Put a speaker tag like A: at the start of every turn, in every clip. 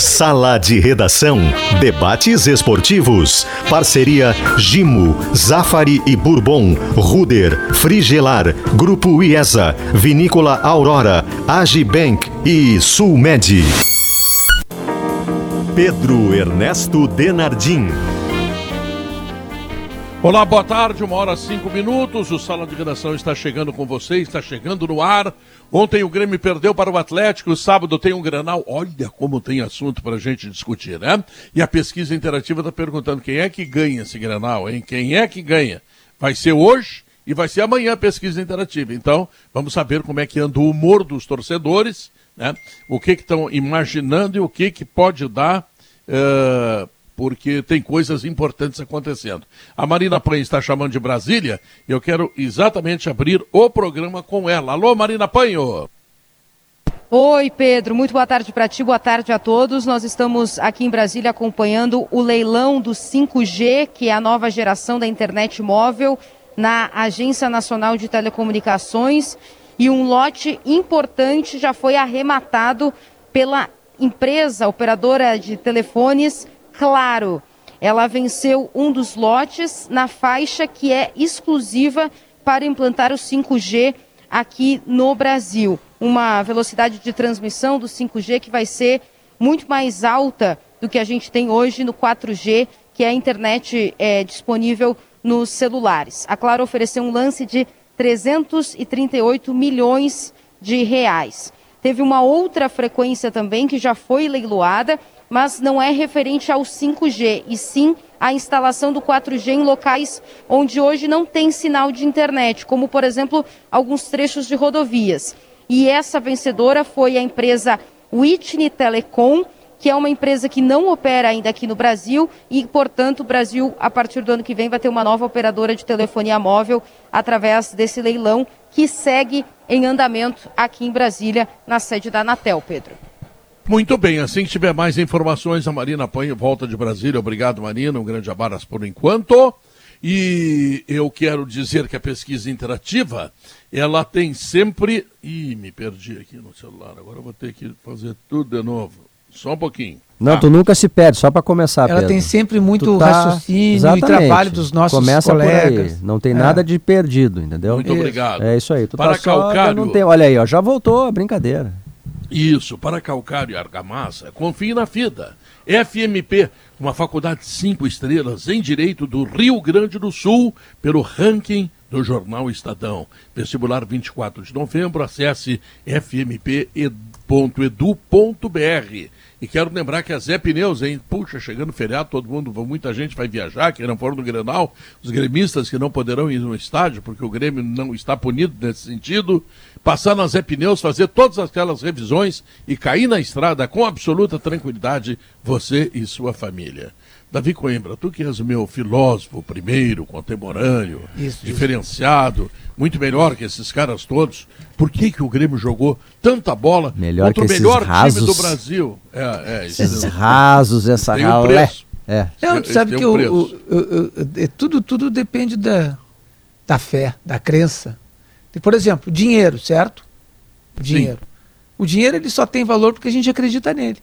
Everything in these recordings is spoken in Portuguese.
A: Sala de Redação. Debates esportivos. Parceria Gimo, Zafari e Bourbon, Ruder, Frigelar, Grupo IESA, Vinícola Aurora, Agibank e Sulmed. Pedro Ernesto Denardim.
B: Olá, boa tarde, uma hora cinco minutos. O Sala de Redação está chegando com vocês, está chegando no ar. Ontem o Grêmio perdeu para o Atlético, sábado tem um granal. Olha como tem assunto para a gente discutir, né? E a pesquisa interativa está perguntando quem é que ganha esse granal, hein? Quem é que ganha? Vai ser hoje e vai ser amanhã a pesquisa interativa. Então, vamos saber como é que anda o humor dos torcedores, né? O que estão imaginando e o que, que pode dar. Uh porque tem coisas importantes acontecendo. A Marina Panho está chamando de Brasília e eu quero exatamente abrir o programa com ela. Alô, Marina Panho!
C: Oi, Pedro. Muito boa tarde para ti, boa tarde a todos. Nós estamos aqui em Brasília acompanhando o leilão do 5G, que é a nova geração da internet móvel, na Agência Nacional de Telecomunicações. E um lote importante já foi arrematado pela empresa operadora de telefones Claro. Ela venceu um dos lotes na faixa que é exclusiva para implantar o 5G aqui no Brasil. Uma velocidade de transmissão do 5G que vai ser muito mais alta do que a gente tem hoje no 4G, que é a internet é, disponível nos celulares. A Claro ofereceu um lance de 338 milhões de reais. Teve uma outra frequência também que já foi leiloada, mas não é referente ao 5G, e sim a instalação do 4G em locais onde hoje não tem sinal de internet, como, por exemplo, alguns trechos de rodovias. E essa vencedora foi a empresa Whitney Telecom, que é uma empresa que não opera ainda aqui no Brasil e, portanto, o Brasil, a partir do ano que vem, vai ter uma nova operadora de telefonia móvel através desse leilão que segue em andamento aqui em Brasília, na sede da Anatel, Pedro.
B: Muito bem, assim que tiver mais informações, a Marina põe volta de Brasília. Obrigado, Marina. Um grande abraço por enquanto. E eu quero dizer que a pesquisa interativa, ela tem sempre. Ih, me perdi aqui no celular. Agora eu vou ter que fazer tudo de novo. Só um pouquinho.
D: Não, tu nunca se perde, só para começar,
E: Ela
D: Pedro.
E: tem sempre muito tá... raciocínio Exatamente. e trabalho dos nossos
D: Começa
E: colegas.
D: Não tem é. nada de perdido, entendeu?
B: Muito isso. obrigado.
D: É isso aí. Tu
B: para
D: tá
B: Calcário...
D: Só, não tem... Olha aí, ó, já voltou a brincadeira.
B: Isso, para calcário e argamassa, confie na FIDA. FMP, uma faculdade cinco estrelas em Direito do Rio Grande do Sul, pelo ranking do Jornal Estadão. Vestibular 24 de novembro, acesse fmp.edu.br. E quero lembrar que a Zé Pneus, hein? Puxa, chegando feriado, todo mundo, muita gente vai viajar, que não foram no Grenal, os gremistas que não poderão ir no estádio, porque o Grêmio não está punido nesse sentido, passar na Zé Pneus, fazer todas aquelas revisões e cair na estrada com absoluta tranquilidade, você e sua família. Davi Coimbra, tu que és o meu filósofo primeiro, contemporâneo, isso, diferenciado, isso. muito melhor que esses caras todos. Por que, que o Grêmio jogou tanta bola
D: melhor contra que o melhor rasos,
B: time do Brasil?
D: É, é, esses rasos, essa
B: preço.
E: É. Não, tu sabe que um o, o, o, é, tudo, tudo depende da, da fé, da crença. Por exemplo, dinheiro, certo? Dinheiro. Sim. O dinheiro ele só tem valor porque a gente acredita nele.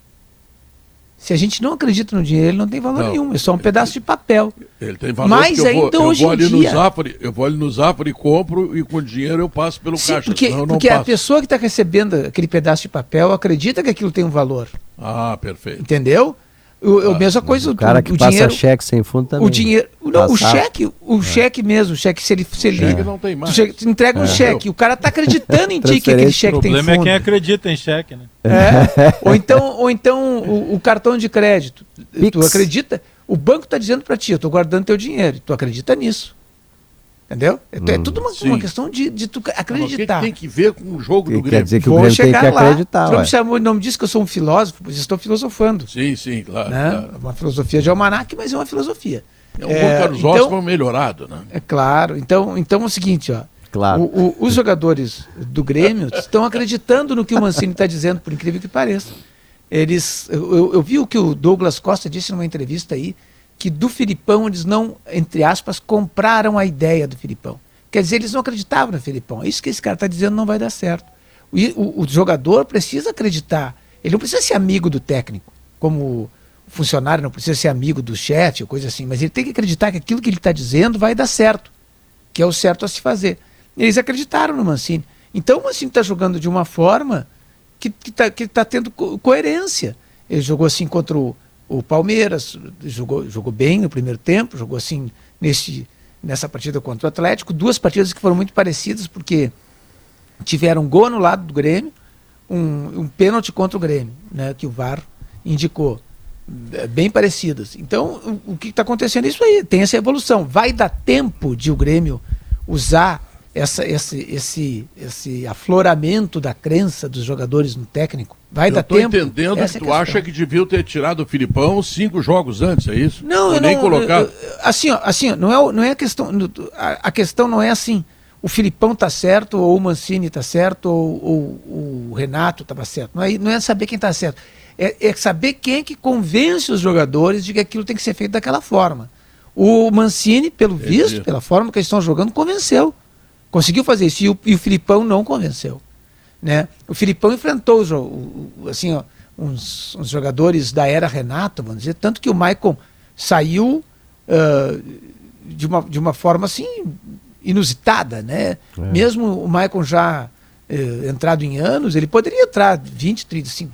E: Se a gente não acredita no dinheiro, ele não tem valor não, nenhum. É só um pedaço de papel.
B: Ele tem valor
E: Mas ainda
B: vou,
E: hoje
B: eu vou
E: em dia.
B: Zafari, eu vou ali no Zafari, compro e com dinheiro eu passo pelo
E: Sim,
B: caixa.
E: Porque, porque a pessoa que está recebendo aquele pedaço de papel acredita que aquilo tem um valor.
B: Ah, perfeito.
E: Entendeu? O, a mesma coisa,
D: o cara que
E: o
D: passa
E: dinheiro,
D: cheque sem fundo também.
E: O dinheiro, não, o cheque, o é. cheque mesmo, o cheque se ele, se ele
B: cheque não tem mais.
E: Tu entrega um é. cheque, o cara tá acreditando em ti que aquele cheque tem fundo.
F: O problema é quem acredita em cheque, né?
E: É. ou então, ou então o, o cartão de crédito. Pix. Tu acredita? O banco está dizendo para ti, eu estou guardando teu dinheiro. Tu acredita nisso? Entendeu? É, é hum, tudo uma, uma, questão de, de tu acreditar.
B: O que tem que ver com o jogo do Grêmio?
D: Quer dizer que Vou o Grêmio chegar tem que lá. acreditar.
E: Não, me chamou, não me disse que eu sou um filósofo, pois estou filosofando.
B: Sim, sim, claro.
E: Né?
B: claro.
E: Uma filosofia de almanac, mas é uma filosofia.
B: É um é, Carlos então, melhorado, né?
E: É claro. Então, então é o seguinte, ó.
D: Claro.
E: O, o, os jogadores do Grêmio estão acreditando no que o Mancini está dizendo, por incrível que pareça. Eles, eu, eu vi o que o Douglas Costa disse numa entrevista aí, que do Filipão eles não, entre aspas, compraram a ideia do Filipão. Quer dizer, eles não acreditavam no Filipão. É isso que esse cara está dizendo não vai dar certo. O, o, o, jogador precisa acreditar. Ele não precisa ser amigo do técnico. como funcionário, não precisa ser amigo do chat ou coisa assim, mas ele tem que acreditar que aquilo que ele está dizendo vai dar certo, que é o certo a se fazer. Eles acreditaram no Mancini. Então o Mancini está jogando de uma forma que está que tá tendo co coerência. Ele jogou assim contra o, o, Palmeiras, jogou, jogou bem no primeiro tempo, jogou assim nesse, nessa partida contra o Atlético. Duas partidas que foram muito parecidas, porque tiveram um gol no lado do Grêmio, um, um pênalti contra o Grêmio, né, que o VAR indicou. É, bem parecidas. Então, o, o que está acontecendo é isso aí, tem essa evolução. Vai dar tempo de o Grêmio usar essa, esse, esse, esse afloramento da crença dos jogadores no técnico? Vai eu dar tempo?
B: Eu estou entendendo essa que é tu acha que devia ter tirado o Filipão cinco jogos antes, é isso?
E: Não, eu nem não, assim, ó, assim, ó, não é, não é a questão. A, a questão não é assim. O Filipão tá certo, ou o Mancini tá certo, ou, ou o Renato estava certo. Não é, não é saber quem está certo. É, é, saber quem é que convence os jogadores de que aquilo tem que ser feito daquela forma. O Mancini, pelo visto, pela forma que eles estão jogando, convenceu. Conseguiu fazer isso. E o, e o Filipão não convenceu. Né? O Filipão enfrentou os, assim, ó, uns, uns, jogadores da era Renato, vamos dizer, tanto que o Maicon saiu uh, de, uma, de uma forma assim inusitada, né? É. Mesmo o Maicon já entrado em anos, ele poderia entrar 20, 35,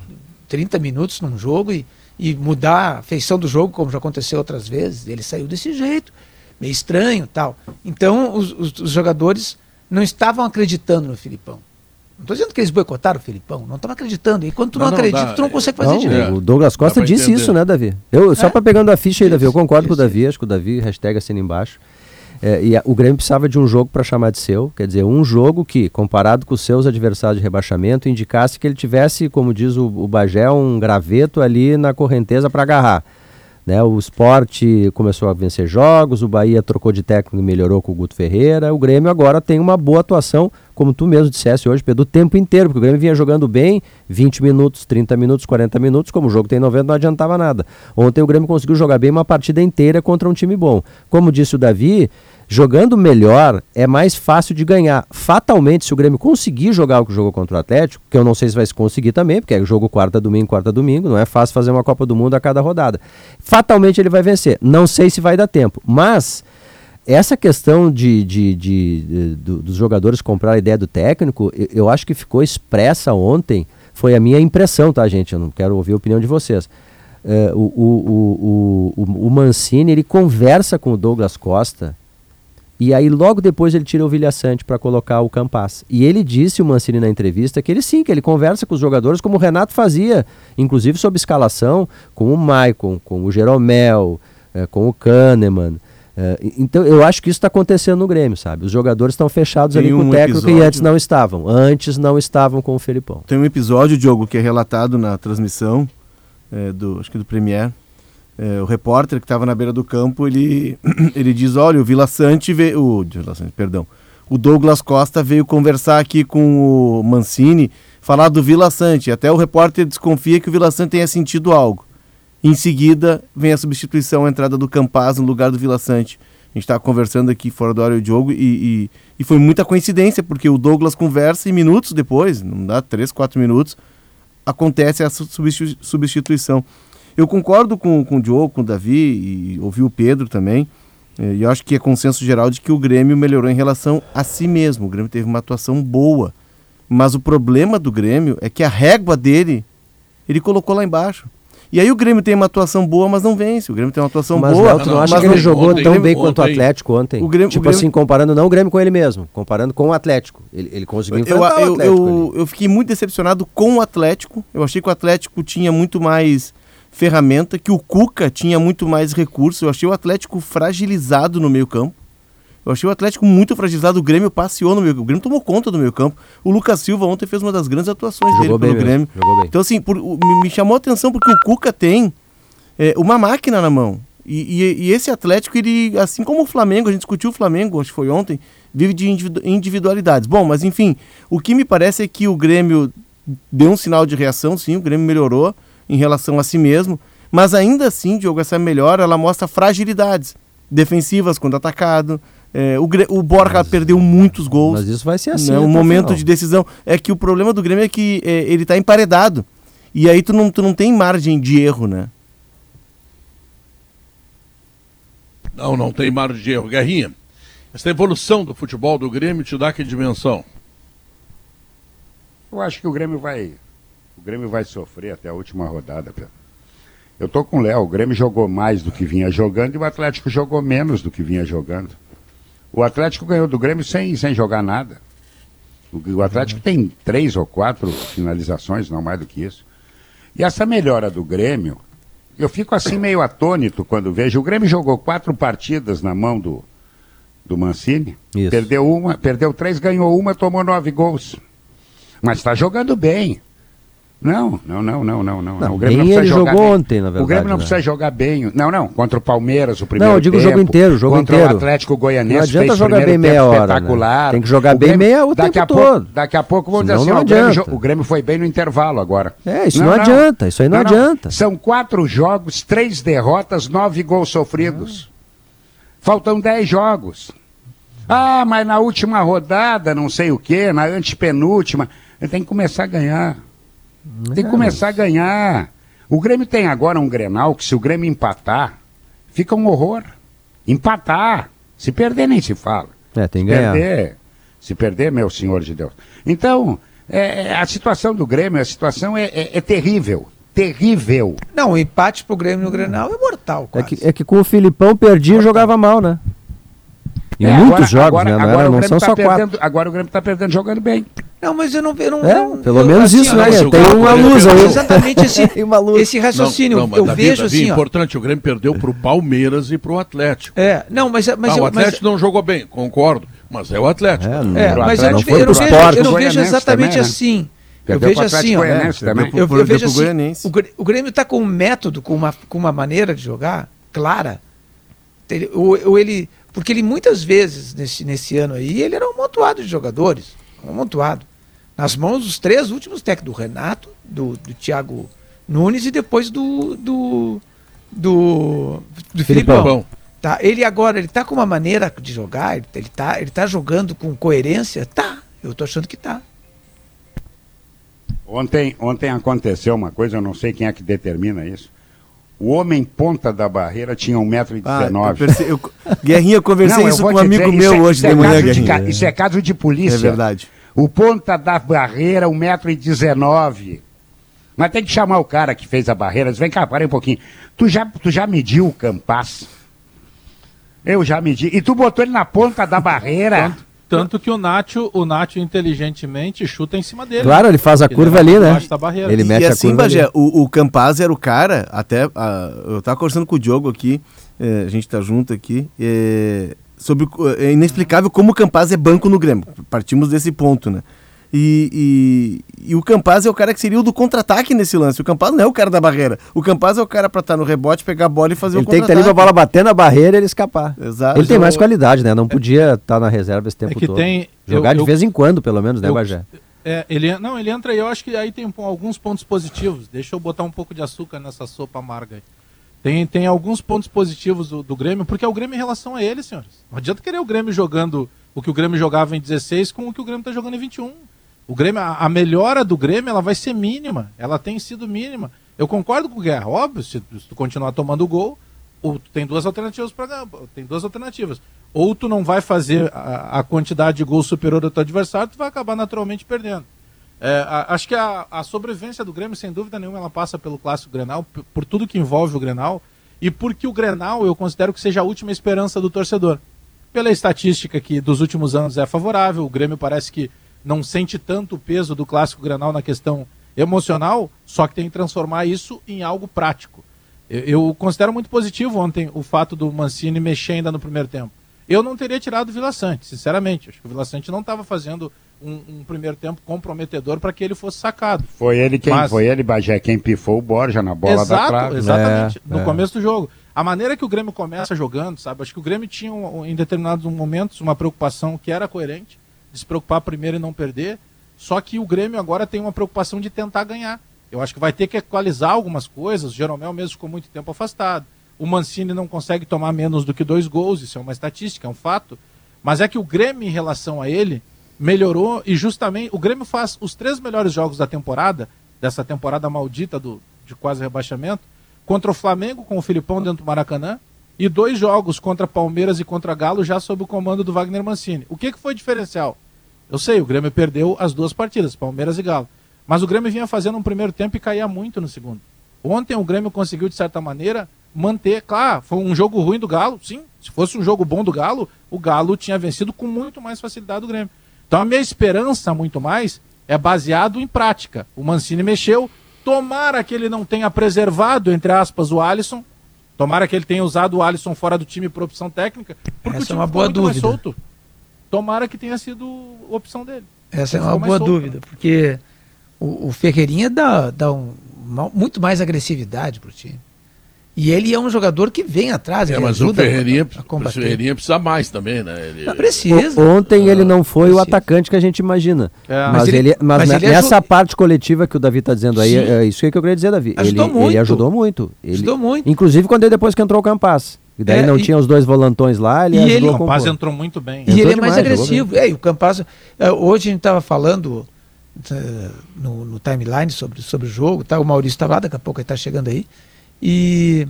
E: 30 minutos num jogo e, e mudar a feição do jogo, como já aconteceu outras vezes. Ele saiu desse jeito, meio estranho tal. Então os, os, os jogadores não estavam acreditando no Filipão. Não estou dizendo que eles boicotaram o Filipão, não estavam acreditando. E quando tu não, não acredita, dá, tu não consegue fazer não, direito.
D: O Douglas Costa disse entender. isso, né, Davi? Eu, só é? para pegando a ficha aí, Davi, eu concordo isso, com o Davi, acho que o Davi, hashtag assina embaixo. É, e a, o Grêmio precisava de um jogo para chamar de seu, quer dizer, um jogo que, comparado com os seus adversários de rebaixamento, indicasse que ele tivesse, como diz o, o Bagé, um graveto ali na correnteza para agarrar. Né, o esporte começou a vencer jogos, o Bahia trocou de técnico e melhorou com o Guto Ferreira. O Grêmio agora tem uma boa atuação, como tu mesmo disseste hoje, Pedro, o tempo inteiro, porque o Grêmio vinha jogando bem 20 minutos, 30 minutos, 40 minutos, como o jogo tem 90, não adiantava nada. Ontem o Grêmio conseguiu jogar bem uma partida inteira contra um time bom. Como disse o Davi, jogando melhor é mais fácil de ganhar. Fatalmente, se o Grêmio conseguir jogar o que jogou contra o Atlético, que eu não sei se vai se conseguir também, porque é jogo quarta, domingo, quarta, domingo, não é fácil fazer uma Copa do Mundo a cada rodada. Fatalmente ele vai vencer. Não sei se vai dar tempo, mas essa questão de, de, de, de dos jogadores comprar a ideia do técnico, eu, eu, acho que ficou expressa ontem, foi a minha impressão, tá, gente? Eu não quero ouvir a opinião de vocês. Uh, o, o, o, o, Mancini, ele conversa com o Douglas Costa e aí logo depois ele tira o Vilha Sante para colocar o Campas. E ele disse, o Mancini na entrevista, que ele sim, que ele conversa com os jogadores como o Renato fazia, inclusive sob escalação, com o Maicon, com o Jeromel, eh, com o Kahneman. Eh, então eu acho que isso está acontecendo no Grêmio, sabe? Os jogadores estão fechados Tem ali com um o técnico episódio... e antes não estavam. Antes não estavam com o Felipão.
G: Tem um episódio, Diogo, que é relatado na transmissão é, do, acho que do Premier, é, o repórter que estava na beira do campo, ele, ele diz, olha, o Vila Sante veio, o, perdão, o Douglas Costa veio conversar aqui com o Mancini, falar do Vila Sante. Até o repórter desconfia que o Vila Sante tenha sentido algo. Em seguida, vem a substituição, a entrada do Campaz no lugar do Vila Sante. A gente estava conversando aqui fora do hora do jogo e, e, e, foi muita coincidência, porque o Douglas conversa e minutos depois, não dá três, quatro minutos, acontece essa substituição. Eu concordo com, com o Diogo, com o Davi e ouvi o Pedro também. Eh, e eu acho que é consenso geral de que o Grêmio melhorou em relação a si mesmo. O Grêmio teve uma atuação boa. Mas o problema do Grêmio é que a régua dele, ele colocou lá embaixo. E aí o Grêmio tem uma atuação boa, mas não vence. O Grêmio tem uma atuação
D: mas,
G: boa.
D: Mas tu não acha que ele jogou ontem, tão bem ontem, quanto o Atlético ontem? O Grêmio, tipo o Grêmio... assim, comparando não o Grêmio com ele mesmo, comparando com o Atlético. Ele, ele conseguiu enfrentar
G: eu,
D: o Atlético.
G: Eu, eu, eu, fiquei muito decepcionado com o Atlético. Eu achei que o Atlético tinha muito mais ferramenta, que o Cuca tinha muito mais recursos. Eu achei o Atlético fragilizado no meio campo. Eu achei o Atlético muito fragilizado. O Grêmio passeou no meio campo. O Grêmio tomou conta do meio campo. O Lucas Silva ontem fez uma das grandes atuações Jogou dele pelo Grêmio. Então, assim, por, me, me, chamou a atenção porque o Cuca tem é, uma máquina na mão. E, e, e, esse Atlético, ele, assim como o Flamengo, a gente discutiu o Flamengo, acho que foi ontem, vive de individualidades. Bom, mas enfim, o que me parece é que o Grêmio deu um sinal de reação, sim, o Grêmio melhorou em relação a si mesmo, mas ainda assim, Diogo, essa melhora ela mostra fragilidades defensivas quando atacado. É, o, o Borja mas, perdeu muitos gols.
D: Mas isso vai ser assim. Né?
G: Um momento de decisão. É que o problema do Grêmio é que é, ele está emparedado. E aí tu não, tu não tem margem de erro, né?
B: Não, não tem margem de erro. Guerrinha, essa evolução do futebol do Grêmio te dá que dimensão?
H: Eu acho que o Grêmio vai. O Grêmio vai sofrer até a última rodada, Pedro. Eu tô com o Léo, o Grêmio jogou mais do que vinha jogando e o Atlético jogou menos do que vinha jogando. O Atlético ganhou do Grêmio sem, sem jogar nada. O, o Atlético tem três ou quatro finalizações, não mais do que isso. E essa melhora do Grêmio, eu fico assim meio atônito quando vejo. O Grêmio jogou quatro partidas na mão do, do Mancini. Isso. Perdeu uma, perdeu três, ganhou uma, tomou nove gols. Mas está jogando bem. Não, não, não, não, não, não.
D: não o Grêmio não precisa ele jogar jogou bem. ontem, na verdade.
H: O Grêmio não
D: né?
H: precisa jogar bem. Não, não, contra o Palmeiras, o primeiro
D: Não, eu digo
H: tempo,
D: o jogo inteiro, o jogo
H: contra
D: inteiro.
H: o Atlético Goianense,
D: não adianta jogar bem meia hora, né?
H: espetacular.
D: Né? Tem que jogar
H: Grêmio,
D: bem meia o
H: daqui
D: tempo
H: a
D: todo.
H: Pouco, daqui a pouco vamos dizer assim,
D: não
H: o, Grêmio, o, Grêmio, foi bem no intervalo agora.
D: É, isso não, não adianta, isso aí não, adianta.
H: São quatro jogos, três derrotas, nove gols sofridos. Faltam dez jogos. Ah, mas na última rodada, não sei o quê, na antepenúltima, tem que começar a ganhar. Tem que começar a ganhar. O Grêmio tem agora um Grenal que se o Grêmio empatar, fica um horror. Empatar. Se perder, nem se fala.
D: É, tem que
H: se
D: ganhar.
H: Perder, se perder, meu senhor de Deus. Então, é, é a situação do Grêmio, a situação é, é, é terrível. Terrível.
E: Não, o empate pro Grêmio no Grenal é mortal.
D: É que, é que com o Filipão perdia e jogava mal, né? Em
H: É,
D: muitos jogos,
H: agora,
D: né? Não,
H: agora
D: era,
H: o
D: não são
H: tá
D: só
H: perdendo,
D: quatro.
H: Agora o Grêmio está perdendo jogando bem.
E: Não, mas eu não eu não,
D: É,
E: não-
D: pelo
E: eu,
D: menos
E: assim,
D: isso,
E: ó,
D: né? Tem uma luz aí.
E: Exatamente esse,
D: uma luz.
E: esse raciocínio.
B: Não, não,
E: eu
B: Davi,
E: vejo
B: Davi,
E: assim, ó.
B: importante, o Grêmio perdeu para o Palmeiras e para o Atlético.
E: É, não, mas, mas,
B: Ah,
E: eu,
B: o Atlético
E: mas,
B: não jogou bem, concordo, mas é o Atlético.
D: É, não,
E: é,
H: Pro
E: mas eu
H: Atlético
E: ve- eu não vejo,
D: esporte.
E: eu não vejo
H: Goianense
E: exatamente
H: também, né?
E: assim. Eu
H: Perdeu
E: vejo assim, ó.
H: Também.
E: Eu, eu vejo assim, o, Grê- o Grêmio está com um método, com uma, com uma maneira de jogar clara. Ele- Ou, ou ele, porque ele muitas vezes nesse, nesse ano aí ele era um amontoado de jogadores, um amontoado. Nas mãos dos três últimos técnicos, do Renato, do, do Thiago Nunes e depois do do do, do
D: Filipão.
E: Filipão. Tá, ele agora ele tá com uma maneira de jogar, ele, ele tá ele tá jogando com coerência, tá? Eu tô achando que tá.
H: Ontem, ontem aconteceu uma coisa, eu não sei quem é que determina isso. O homem ponta da barreira tinha 1,19m.
G: Ah, eu perce- eu- Guerrinha, eu conversei
H: Não, eu
G: isso
H: vou
G: com um amigo
H: dizer,
G: meu
H: isso é-
G: hoje
H: isso
G: de
H: é
G: manhã,
H: ca- isso é caso de polícia.
G: É verdade.
H: O ponta da barreira, 1,19m. Mas tem que chamar o cara que fez a barreira. Diz, Vem cá, para aí um pouquinho. Tu já, tu já mediu o Campas? Eu já medi. E tu botou ele na ponta da barreira?
F: Tanto que o Nacho, o Nacho inteligentemente chuta em cima dele.
D: Claro, ele faz a
F: Ele
D: curva ali, né? Ele
G: E
D: mete a
G: assim,
D: curva
G: Bagé,
D: ali.
G: o, o Campaz era o cara, até ah, eu tava conversando com o Diogo aqui, eh, a gente tá junto aqui, eh, sobre é inexplicável como o Campaz é banco no Grêmio. Partimos desse ponto, né? E, e, e o Campaz é o cara que seria o do contra-ataque nesse lance. O Campaz não é o cara da barreira. O Campaz é o cara pra estar no rebote, pegar a bola e fazer
D: Ele
G: o
D: tem que estar ali pra
G: contra-ataque.
D: bola bater na barreira e ele escapar.
G: Exato.
D: Ele tem mais qualidade, né? Não podia estar na reserva esse tempo
F: É que
D: todo.
F: tem-
D: Jogar
F: eu-
D: de
F: eu-
D: vez em quando, pelo menos, né,
F: eu-
D: Bagé?
F: É, ele, não, ele entra e eu acho que aí tem alguns pontos positivos. Deixa eu botar um pouco de açúcar nessa sopa amarga aí. Tem, tem alguns pontos positivos do, do Grêmio, porque é o Grêmio em relação a ele, senhores. Não adianta querer o Grêmio jogando o que o Grêmio jogava em 16 com o que o Grêmio está jogando em 21. O Grêmio, a, a melhora do Grêmio ela vai ser mínima. Ela tem sido mínima. Eu concordo com o Guerra. Óbvio, se, se tu continuar tomando gol, ou tu tem duas alternativas para tem duas alternativas. Ou tu não vai fazer a, a quantidade de gols superior ao teu adversário, tu vai acabar naturalmente perdendo. É, a- acho que a, a sobrevivência do Grêmio, sem dúvida nenhuma, ela passa pelo clássico Grenal, por tudo que envolve o Grenal, e porque o Grenal eu considero que seja a última esperança do torcedor. Pela estatística que dos últimos anos é favorável, o Grêmio parece que não sente tanto o peso do clássico Grenal na questão emocional, só que tem que transformar isso em algo prático. Eu, eu considero muito positivo ontem o fato do Mancini mexer ainda no primeiro tempo. Eu não teria tirado o Vila Sante, sinceramente. Acho que o Vila Sante não estava fazendo um, um primeiro tempo comprometedor para que ele fosse sacado.
H: Foi ele quem
F: Mas-
H: foi ele, Bagé, quem pifou o Borja na bola da
F: Exato,
H: trave.
F: exatamente.
D: É,
F: no
D: é.
F: começo do jogo. A maneira que o Grêmio começa jogando, sabe? Acho que o Grêmio tinha um- em determinados momentos uma preocupação que era coerente, de se preocupar primeiro e não perder. Só que o Grêmio agora tem uma preocupação de tentar ganhar. Eu acho que vai ter que equalizar algumas coisas. O Jeromel mesmo ficou muito tempo afastado. O Mancini não consegue tomar menos do que dois gols, isso é uma estatística, é um fato. Mas é que o Grêmio, em relação a ele, melhorou e justamente o Grêmio faz os três melhores jogos da temporada dessa temporada maldita do, de quase rebaixamento, contra o Flamengo com o Filipão dentro do Maracanã e dois jogos contra Palmeiras e contra Galo já sob o comando do Wagner Mancini. O que, que foi diferencial? Eu sei, o Grêmio perdeu as duas partidas, Palmeiras e Galo. Mas o Grêmio vinha fazendo um primeiro tempo e caía muito no segundo. Ontem o Grêmio conseguiu, de certa maneira, manter. Claro, foi um jogo ruim do Galo, sim. Se fosse um jogo bom do Galo, o Galo tinha vencido com muito mais facilidade do Grêmio. Então a minha esperança, muito mais, é baseado em prática. O Mancini mexeu, tomara que ele não tenha preservado, entre aspas, o Alisson. Tomara que ele tenha usado o Alisson fora do time por opção técnica. Porque
E: Essa
F: o time
E: é uma boa dúvida.
F: solto. Tomara que tenha sido opção dele.
E: Essa é uma boa solto, dúvida, né? porque o, o Ferreirinha dá, dá um, muito mais agressividade para o time. E ele é um jogador que vem atrás.
B: É, mas o Ferreirinha, o Ferreirinha precisa mais também, né? Ele...
E: Não precisa.
D: O, ontem ele não foi precisa. o atacante que a gente imagina. É. Mas, mas, ele, mas, mas ele nessa ajud... parte coletiva que o Davi está dizendo aí, é isso que eu queria dizer, Davi. Ajudou ele, muito. ele ajudou muito. Ele,
E: ajudou muito.
D: Inclusive quando ele depois que entrou o Campas. E daí é, não e... tinha os dois volantões lá, ele
F: e ele, O Campas entrou muito bem.
E: E ele é mais agressivo. É, e o Campas, é, hoje a gente estava falando uh, no, no, timeline sobre, sobre o jogo, tá? o Maurício estava lá, daqui a pouco ele está chegando aí. E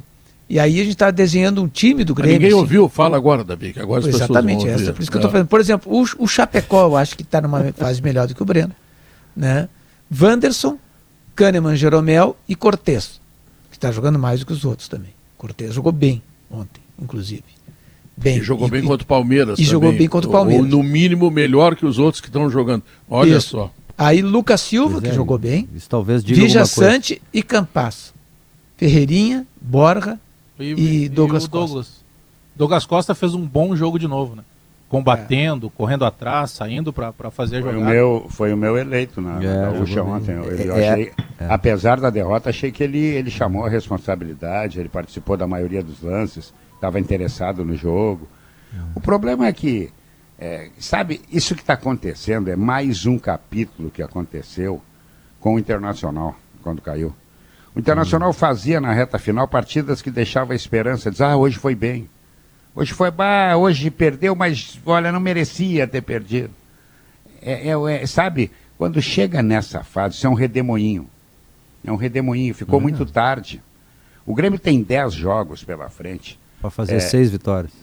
E: e aí a gente está desenhando um time do Grêmio.
B: Mas ninguém assim. ouviu, fala agora, Davi, que agora as
E: Exatamente, essa, por isso que eu estou falando. Por exemplo, o, o Chapecó, eu acho que está numa fase melhor do que o Breno. Né? Wanderson, Kahneman, Jeromel e Cortez, que está jogando mais do que os outros também. Cortez jogou bem ontem, inclusive.
B: Bem, e jogou e, bem contra o Palmeiras.
E: E também. jogou bem contra o Palmeiras.
B: Ou no mínimo melhor que os outros que estão jogando. Olha Isso. só.
E: Aí Lucas Silva, que é, jogou bem.
D: Isso talvez diga
E: Vija Sante e Campas. Ferreirinha, Borja e, e Douglas,
F: Douglas. Costa. Douglas Costa fez um bom jogo de novo, né? Combatendo, é. correndo atrás, saindo para fazer
H: foi
F: jogada.
H: O meu, foi o meu eleito na, é, Gaúcha ontem. Eu, eu é, achei, é. apesar da derrota, achei que ele, ele chamou a responsabilidade, ele participou da maioria dos lances, estava interessado no jogo. O problema é que, é, sabe, isso que está acontecendo é mais um capítulo que aconteceu com o Internacional, quando caiu. O Internacional hum. fazia na reta final partidas que deixava a esperança, diz, ah, hoje foi bem. Hoje foi, bah, hoje perdeu, mas olha, não merecia ter perdido. É, é, é, sabe, quando chega nessa fase, isso é um redemoinho. É um redemoinho, ficou uhum. muito tarde. O Grêmio tem 10 jogos pela frente.
D: Para fazer é, seis vitórias.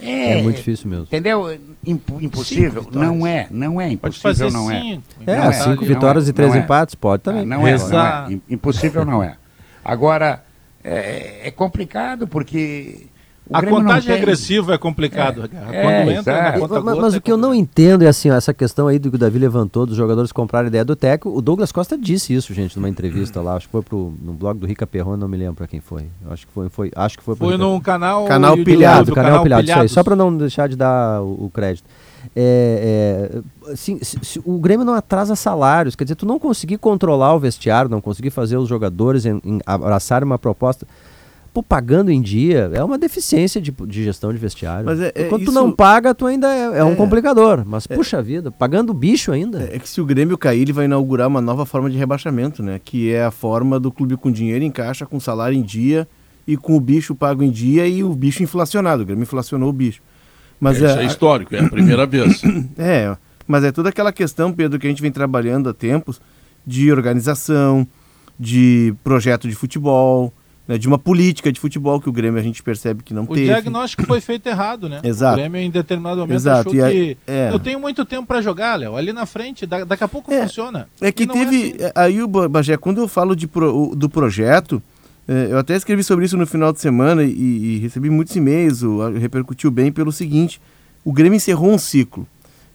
D: É, é, muito difícil mesmo.
H: Entendeu? impossível? Não é, não é impossível, não é.
D: cinco, é. É, cinco vitórias é, e três é. empates, pode também.
H: Não é, não é. Impossível não é. Agora, é, é complicado porque
F: a contagem agressiva é complicado.
D: É, Quando entra na conta Mas, mas o que eu não entendo é assim, ó, essa questão aí do que o Davi levantou dos jogadores comprar a ideia do Teco. O Douglas Costa disse isso, gente, numa entrevista lá. Acho que foi pro, no blog do Rica Perron, não me lembro para quem foi. Acho que foi, foi, acho que foi
F: Foi num canal
D: canal pilhado, canal, canal pilhado, isso aí, só para não deixar de dar o, o crédito. É, é, assim, se, se, o Grêmio não atrasa salários, quer dizer, tu não conseguir controlar o vestiário, não conseguir fazer os jogadores em, em abraçarem uma proposta pô, pagando em dia é uma deficiência de, de gestão de vestiário. Mas é, é Quando isso... tu não paga, tu ainda é, é um é. complicador. Mas, é. puxa vida, pagando bicho ainda.
G: É, é que se o Grêmio cair, ele vai inaugurar uma nova forma de rebaixamento, né? Que é a forma do clube com dinheiro em caixa, com salário em dia e com o bicho pago em dia e o bicho inflacionado. O Grêmio inflacionou o bicho.
B: Mas Isso é, histórico, é a primeira vez.
G: É, mas é toda aquela questão, Pedro, que a gente vem trabalhando há tempos de organização, de projeto de futebol, né, de uma política de futebol que o Grêmio a gente percebe que não
F: o
G: teve.
F: O diagnóstico foi feito errado, né?
G: Exato.
F: O Grêmio em determinado momento
G: Exato.
F: achou que é. eu tenho muito tempo para jogar, Léo. Ali na frente, da, daqui a pouco
G: é.
F: funciona.
G: É que teve é assim. aí o Bagé, quando eu falo de pro, do projeto, é, eu até escrevi sobre isso no final de semana e, e recebi muitos e-mails, repercutiu bem pelo seguinte: o Grêmio encerrou um ciclo.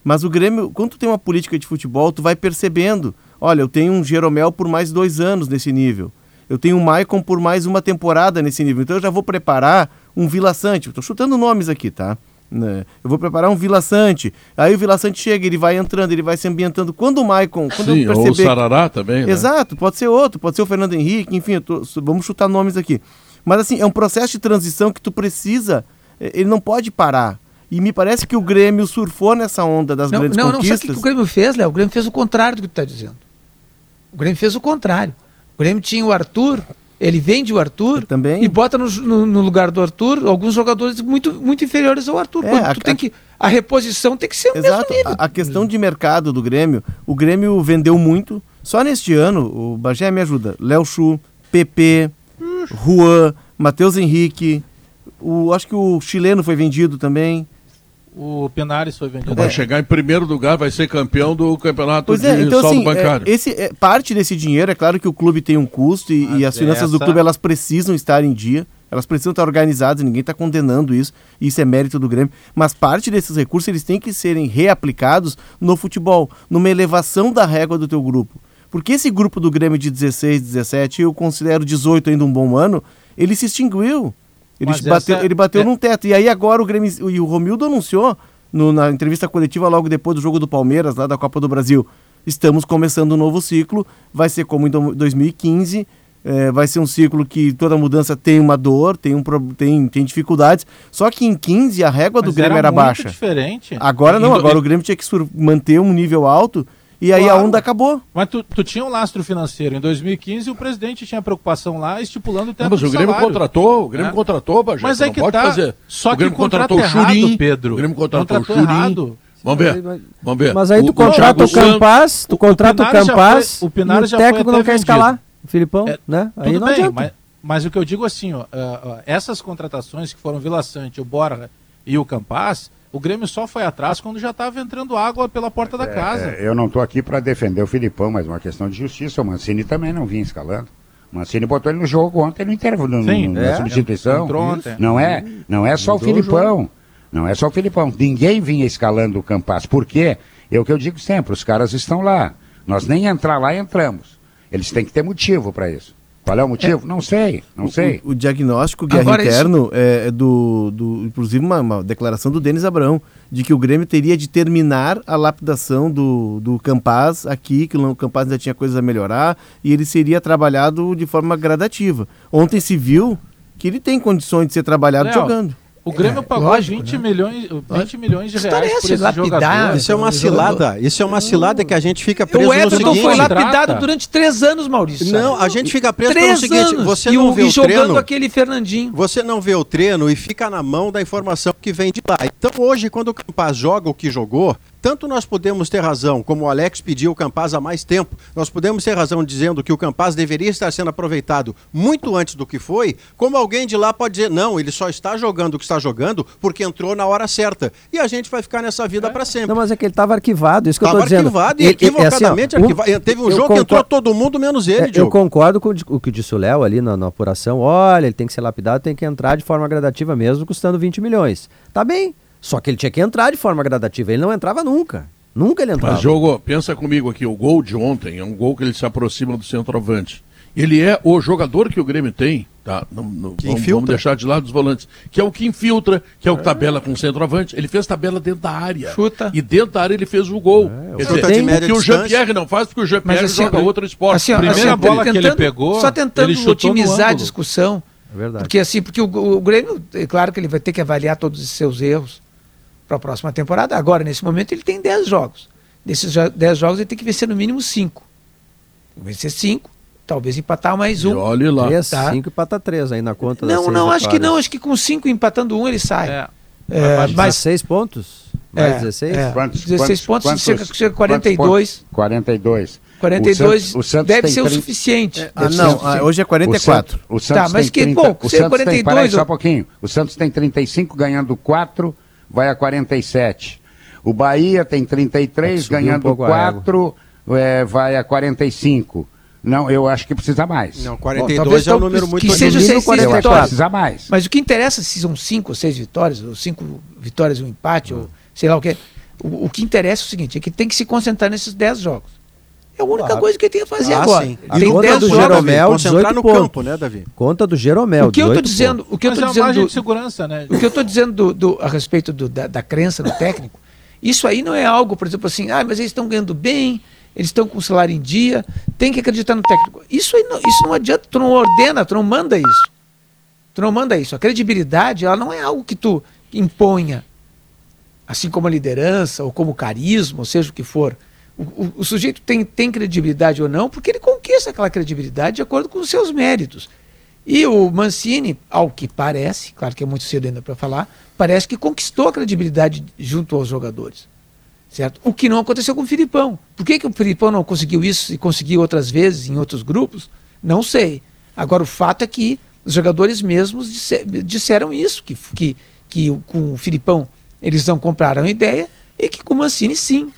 G: Mas o Grêmio, quando tu tem uma política de futebol, tu vai percebendo, olha, eu tenho um Jeromel por mais dois anos nesse nível eu tenho o Maicon por mais uma temporada nesse nível. Então eu já vou preparar um Vila Sante. Estou chutando nomes aqui, tá? Né? Eu vou preparar um Vila Sante. Aí o Vila Sante chega, ele vai entrando, ele vai se ambientando. Quando o Maicon. Quando
B: Sim, eu perceber... ou o Sarará também. Né?
G: Exato, pode ser outro, pode ser o Fernando Henrique, enfim, tô... vamos chutar nomes aqui. Mas assim, é um processo de transição que tu precisa, eh, ele não pode parar. E me parece que o Grêmio surfou nessa onda das
E: não,
G: grandes
E: não,
G: conquistas.
E: Não, sabe o que o Grêmio fez, Léo? O Grêmio fez o contrário do que tu está dizendo. O Grêmio fez o contrário. O Grêmio tinha o Arthur, ele vende o Arthur
G: também.
E: e bota no, no, no, lugar do Arthur alguns jogadores muito, muito inferiores ao Arthur. É, a, tem que, a reposição tem que ser o
G: exato, mesmo nível. A, a questão de mercado do Grêmio, o Grêmio vendeu muito, Só neste ano, o Bagé me ajuda, Léo Chu, PP, Juan, Matheus Henrique, o, acho que o chileno foi vendido também.
F: O Penares foi vendido.
B: Vai chegar em primeiro lugar, vai ser campeão do campeonato
G: pois
B: de
G: é, então,
B: saldo
G: assim,
B: bancário.
G: É, esse, é, parte desse dinheiro, é claro que o clube tem um custo e, e as finanças essa... do clube elas precisam estar em dia, elas precisam estar organizadas, ninguém está condenando isso, isso é mérito do Grêmio, mas parte desses recursos eles têm que serem reaplicados no futebol, numa elevação da régua do teu grupo. Porque esse grupo do Grêmio de 16, 17, eu considero 18 ainda um bom ano, ele se extinguiu. Ele bateu, essa... ele bateu é... num teto. E aí agora o Grêmio e o Romildo anunciou no, na entrevista coletiva logo depois do jogo do Palmeiras, lá da Copa do Brasil. Estamos começando um novo ciclo, vai ser como em 2015, é, vai ser um ciclo que toda mudança tem uma dor, tem, um, tem, tem dificuldades. Só que em 15 a régua Mas do Grêmio era, era baixa.
F: diferente.
G: Agora não, agora o Grêmio tinha que manter um nível alto e aí claro. a onda acabou.
F: Mas tu, tu, tinha um lastro financeiro. Em 2015 o presidente tinha preocupção lá estipulando o
B: tempo não, mas o Grêmio salário. contratou, o Grêmio é. contratou, Bajé,
F: Mas é que tá. Fazer.
B: Só o
F: Grêmio
B: que contratou o Churim,
F: Pedro.
B: O Grêmio contratou o Churim. Vamos ver. Vamos ver.
D: Mas aí tu o, contrata o, o Campaz, tu contrata o, o Campaz,
F: foi, o Pinar
D: o técnico não quer escalar o Filipão, é, né?
F: Aí não bem, adianta. Mas, mas, o que eu digo assim, ó, uh, uh, essas contratações que foram Vila Sante, o Borja e o Campaz, o Grêmio só foi atrás quando já estava entrando água pela porta da é, casa.
H: É, eu não estou aqui para defender o Filipão, mas uma questão de justiça. O Mancini também não vinha escalando. O Mancini botou ele no jogo ontem no intervalo, Sim, no, na é, substituição. Não é, não é só o Filipão. Não é só o Filipão. Ninguém vinha escalando o Campas. Por quê? É o que eu digo sempre, os caras estão lá. Nós nem entrar lá entramos. Eles têm que ter motivo para isso. Qual é o motivo? É. Não sei, não sei.
G: O, o diagnóstico guerra Agora interno isso... é, é do, do, inclusive uma, uma, declaração do Denis Abrão, de que o Grêmio teria de terminar a lapidação do, do Campaz aqui, que o Campaz ainda tinha coisas a melhorar, e ele seria trabalhado de forma gradativa. Ontem se viu que ele tem condições de ser trabalhado Léo, jogando.
F: O Grêmio é, pagou lógico, 20, né? milhões, 20 milhões de reais por esse jogador.
D: Isso é uma cilada. Isso é uma cilada que a gente fica preso
E: o
D: no seguinte...
E: foi lapidado durante três anos, Maurício.
D: Não, a gente fica preso três pelo seguinte... Anos. Você e não o, vê
E: e o
D: jogando treino,
E: aquele Fernandinho.
D: Você não vê o treino e fica na mão da informação que vem de lá. Então hoje, quando o Campaz joga o que jogou, tanto nós podemos ter razão, como o Alex pediu o Campaz há mais tempo, nós podemos ter razão dizendo que o Campaz deveria estar sendo aproveitado muito antes do que foi, como alguém de lá pode dizer, não, ele só está jogando o que está jogando porque entrou na hora certa. E a gente vai ficar nessa vida é. para sempre.
E: Não, mas é que ele estava arquivado, isso que tava eu estou dizendo.
D: arquivado e equivocadamente é assim, ó, arquivado. Teve um jogo concordo, que entrou todo mundo menos ele,
E: é, Eu concordo com o que disse o Léo ali na, na apuração. Olha, ele tem que ser lapidado, tem que entrar de forma gradativa mesmo, custando 20 milhões. Tá bem, só que ele tinha que entrar de forma gradativa, ele não entrava nunca. Nunca ele entrava.
B: Mas jogo, pensa comigo aqui, o gol de ontem é um gol que ele se aproxima do centroavante. Ele é o jogador que o Grêmio tem, tá? Não, não, vamos, vamos, deixar de lado os volantes, que é o que infiltra, que é o que tabela com o centroavante. Ele fez tabela dentro da área.
E: Chuta.
B: E dentro da área ele fez o gol. É, Quer dizer, tem, que o Jean-Pierre não faz, porque o Jean-Pierre assim, joga outro esporte.
F: Assim, Primeira assim, bola tentando, que ele pegou.
E: Só tentando otimizar a discussão. É verdade. Porque assim, porque o, o Grêmio, é claro que ele vai ter que avaliar todos os seus erros para a próxima temporada. Agora, nesse momento, ele tem 10 jogos. Desses 10 jogos ele tem que vencer no mínimo 5. Vencer 5, talvez empatar mais um. E
B: olhe lá.
E: 3, tá? 5 empata 3 aí na conta Não, não, acho que não. Acho que com 5 empatando um ele sai. É.
D: É, mas 6 pontos?
E: Mais é, 16? É. Quantos, 16 pontos, quantos, chega, chega a 42.
H: 42.
E: 42 o, o Santos deve ser 30... o suficiente. É,
G: ah, não, ah, hoje é 44.
H: O, Santos, o Santos tá, mas que, 30, bom, o Santos 42. Tem, peraí, só um pouquinho. O Santos tem 35 ganhando 4, vai a 47. O Bahia tem 33, ganhando um 4, é, vai a 45. Não, eu acho que precisa mais.
D: Não, 42 Bom, é um número muito
E: que seja seis, seis vitórias.
H: Precisa mais.
E: Mas o que interessa se são 5 ou 6 vitórias, ou 5 vitórias e um empate, ou sei lá o que. O, o, que interessa é o seguinte, é que tem que se concentrar nesses 10 jogos. É a única claro. coisa que ele tem a fazer ah, agora. Sim.
D: Tem conta do Jeromel, concentrar no pontos. campo, né, Davi?
E: Conta do Jeromel,
F: O que eu estou dizendo, o que Mas eu tô é dizendo do, de segurança, né?
E: O que eu estou dizendo do, do, a respeito do, da, da crença no técnico isso aí não é algo, por exemplo, assim, ah, mas eles estão ganhando bem, eles estão com o salário em dia, tem que acreditar no técnico. Isso, aí não, isso não adianta, tu não ordena, tu não manda isso. Tu não manda isso. A credibilidade, ela não é algo que tu imponha, assim como a liderança, ou como carisma, ou seja o que for. O, o, o sujeito tem, tem credibilidade ou não, porque ele conquista aquela credibilidade de acordo com os seus méritos. E o Mancini, ao que parece, claro que é muito cedo ainda para falar, parece que conquistou a credibilidade junto aos jogadores. Certo? O que não aconteceu com o Filipão. Por que, que o Filipão não conseguiu isso e conseguiu outras vezes em outros grupos? Não sei. Agora, o fato é que os jogadores mesmos disseram isso, que, que, que com o Filipão eles não compraram ideia e que com o Mancini sim.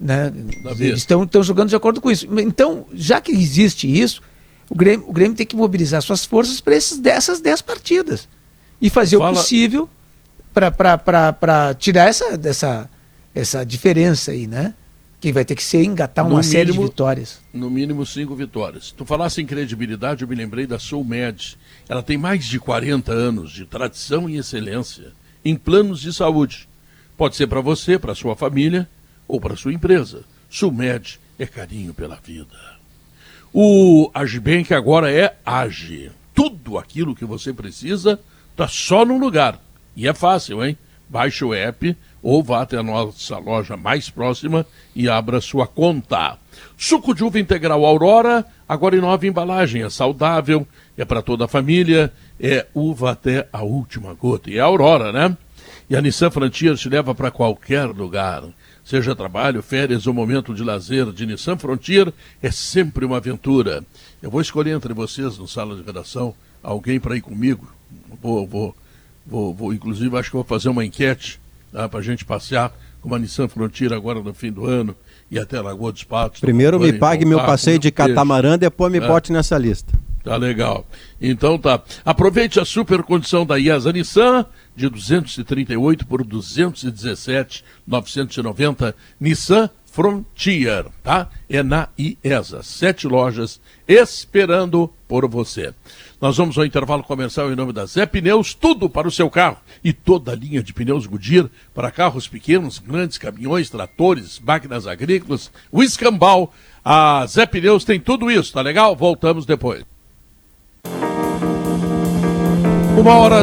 E: Né? Eles estão jogando de acordo com isso. Então, já que existe isso, o Grêmio, o Grêmio tem que mobilizar suas forças para essas 10 partidas e fazer Fala... o possível para tirar essa, dessa, essa diferença aí, né? Que vai ter que ser engatar uma mínimo, série de vitórias.
B: No mínimo cinco vitórias. Tu falasse em credibilidade, eu me lembrei da Sulmed. Ela tem mais de 40 anos de tradição e excelência em planos de saúde. Pode ser para você, para sua família ou para sua empresa. Sulmed é carinho pela vida. O Agibank agora é Age. Tudo aquilo que você precisa está só num lugar. E é fácil, hein? Baixe o app ou vá até a nossa loja mais próxima e abra sua conta. Suco de uva integral Aurora, agora em nova embalagem. É saudável, é para toda a família, é uva até a última gota. E é Aurora, né? E a Nissan Frontier te leva para qualquer lugar. Seja trabalho, férias ou momento de lazer de Nissan Frontier, é sempre uma aventura. Eu vou escolher entre vocês, no sala de redação, alguém para ir comigo. Vou, vou, vou, vou, inclusive, acho que vou fazer uma enquete tá, para a gente passear com uma Nissan Frontier agora no fim do ano e até Lagoa dos Patos.
D: Primeiro me pague meu passeio de catamarã, depois me é. bote nessa lista.
B: Tá legal. Então tá. Aproveite a super condição da IESA Nissan de 238 por 217 990 Nissan Frontier, tá? É na IESA. Sete lojas esperando por você. Nós vamos ao intervalo comercial em nome da Zé Pneus, tudo para o seu carro e toda a linha de pneus Goodyear para carros pequenos, grandes caminhões, tratores, máquinas agrícolas, o escambau. A Zé Pneus tem tudo isso, tá legal? Voltamos depois. Uma hora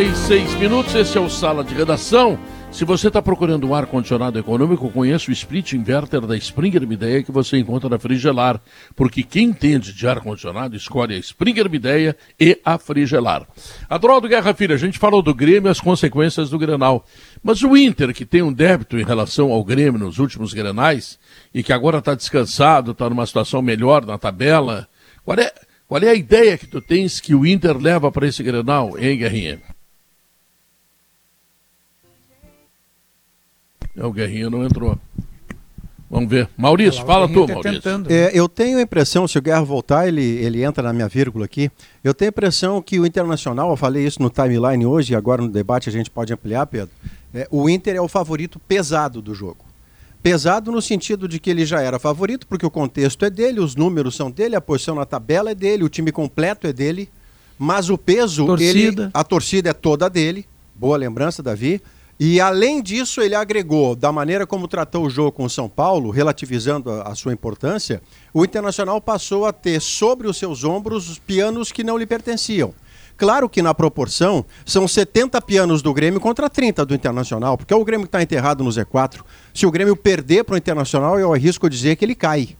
B: e seis minutos, esse é o Sala de Redação. Se você está procurando um ar-condicionado econômico, conheça o split inverter da Springer Mideia que você encontra na Frigelar. Porque quem entende de ar-condicionado escolhe a Springer Mideia e a Frigelar. Adroaldo Guerra Filha, a gente falou do Grêmio e as consequências do Grenal. Mas o Inter, que tem um débito em relação ao Grêmio nos últimos Grenais e que agora está descansado, está numa situação melhor na tabela, qual é qual é a ideia que tu tens que o Inter leva para esse Grenal, hein, Guerrinha? É, o Guerrinha não entrou. Vamos ver. Maurício, fala tu, tá Maurício.
I: É, eu tenho a impressão, se o Guerra voltar, ele, ele entra na minha vírgula aqui. Eu tenho a impressão que o Internacional, eu falei isso no timeline hoje, e agora no debate a gente pode ampliar, Pedro. É, o Inter é o favorito pesado do jogo. Pesado no sentido de que ele já era favorito, porque o contexto é dele, os números são dele, a posição na tabela é dele, o time completo é dele, mas o peso, torcida. Ele, a torcida é toda dele. Boa lembrança, Davi. E além disso, ele agregou, da maneira como tratou o jogo com o São Paulo, relativizando a, a, sua importância, o Internacional passou a ter sobre os seus ombros pianos que não lhe pertenciam. Claro que na proporção são 70 pianos do Grêmio contra 30 do Internacional, porque é o Grêmio que está enterrado no Z4. Se o Grêmio perder para o Internacional, eu arrisco dizer que ele cai.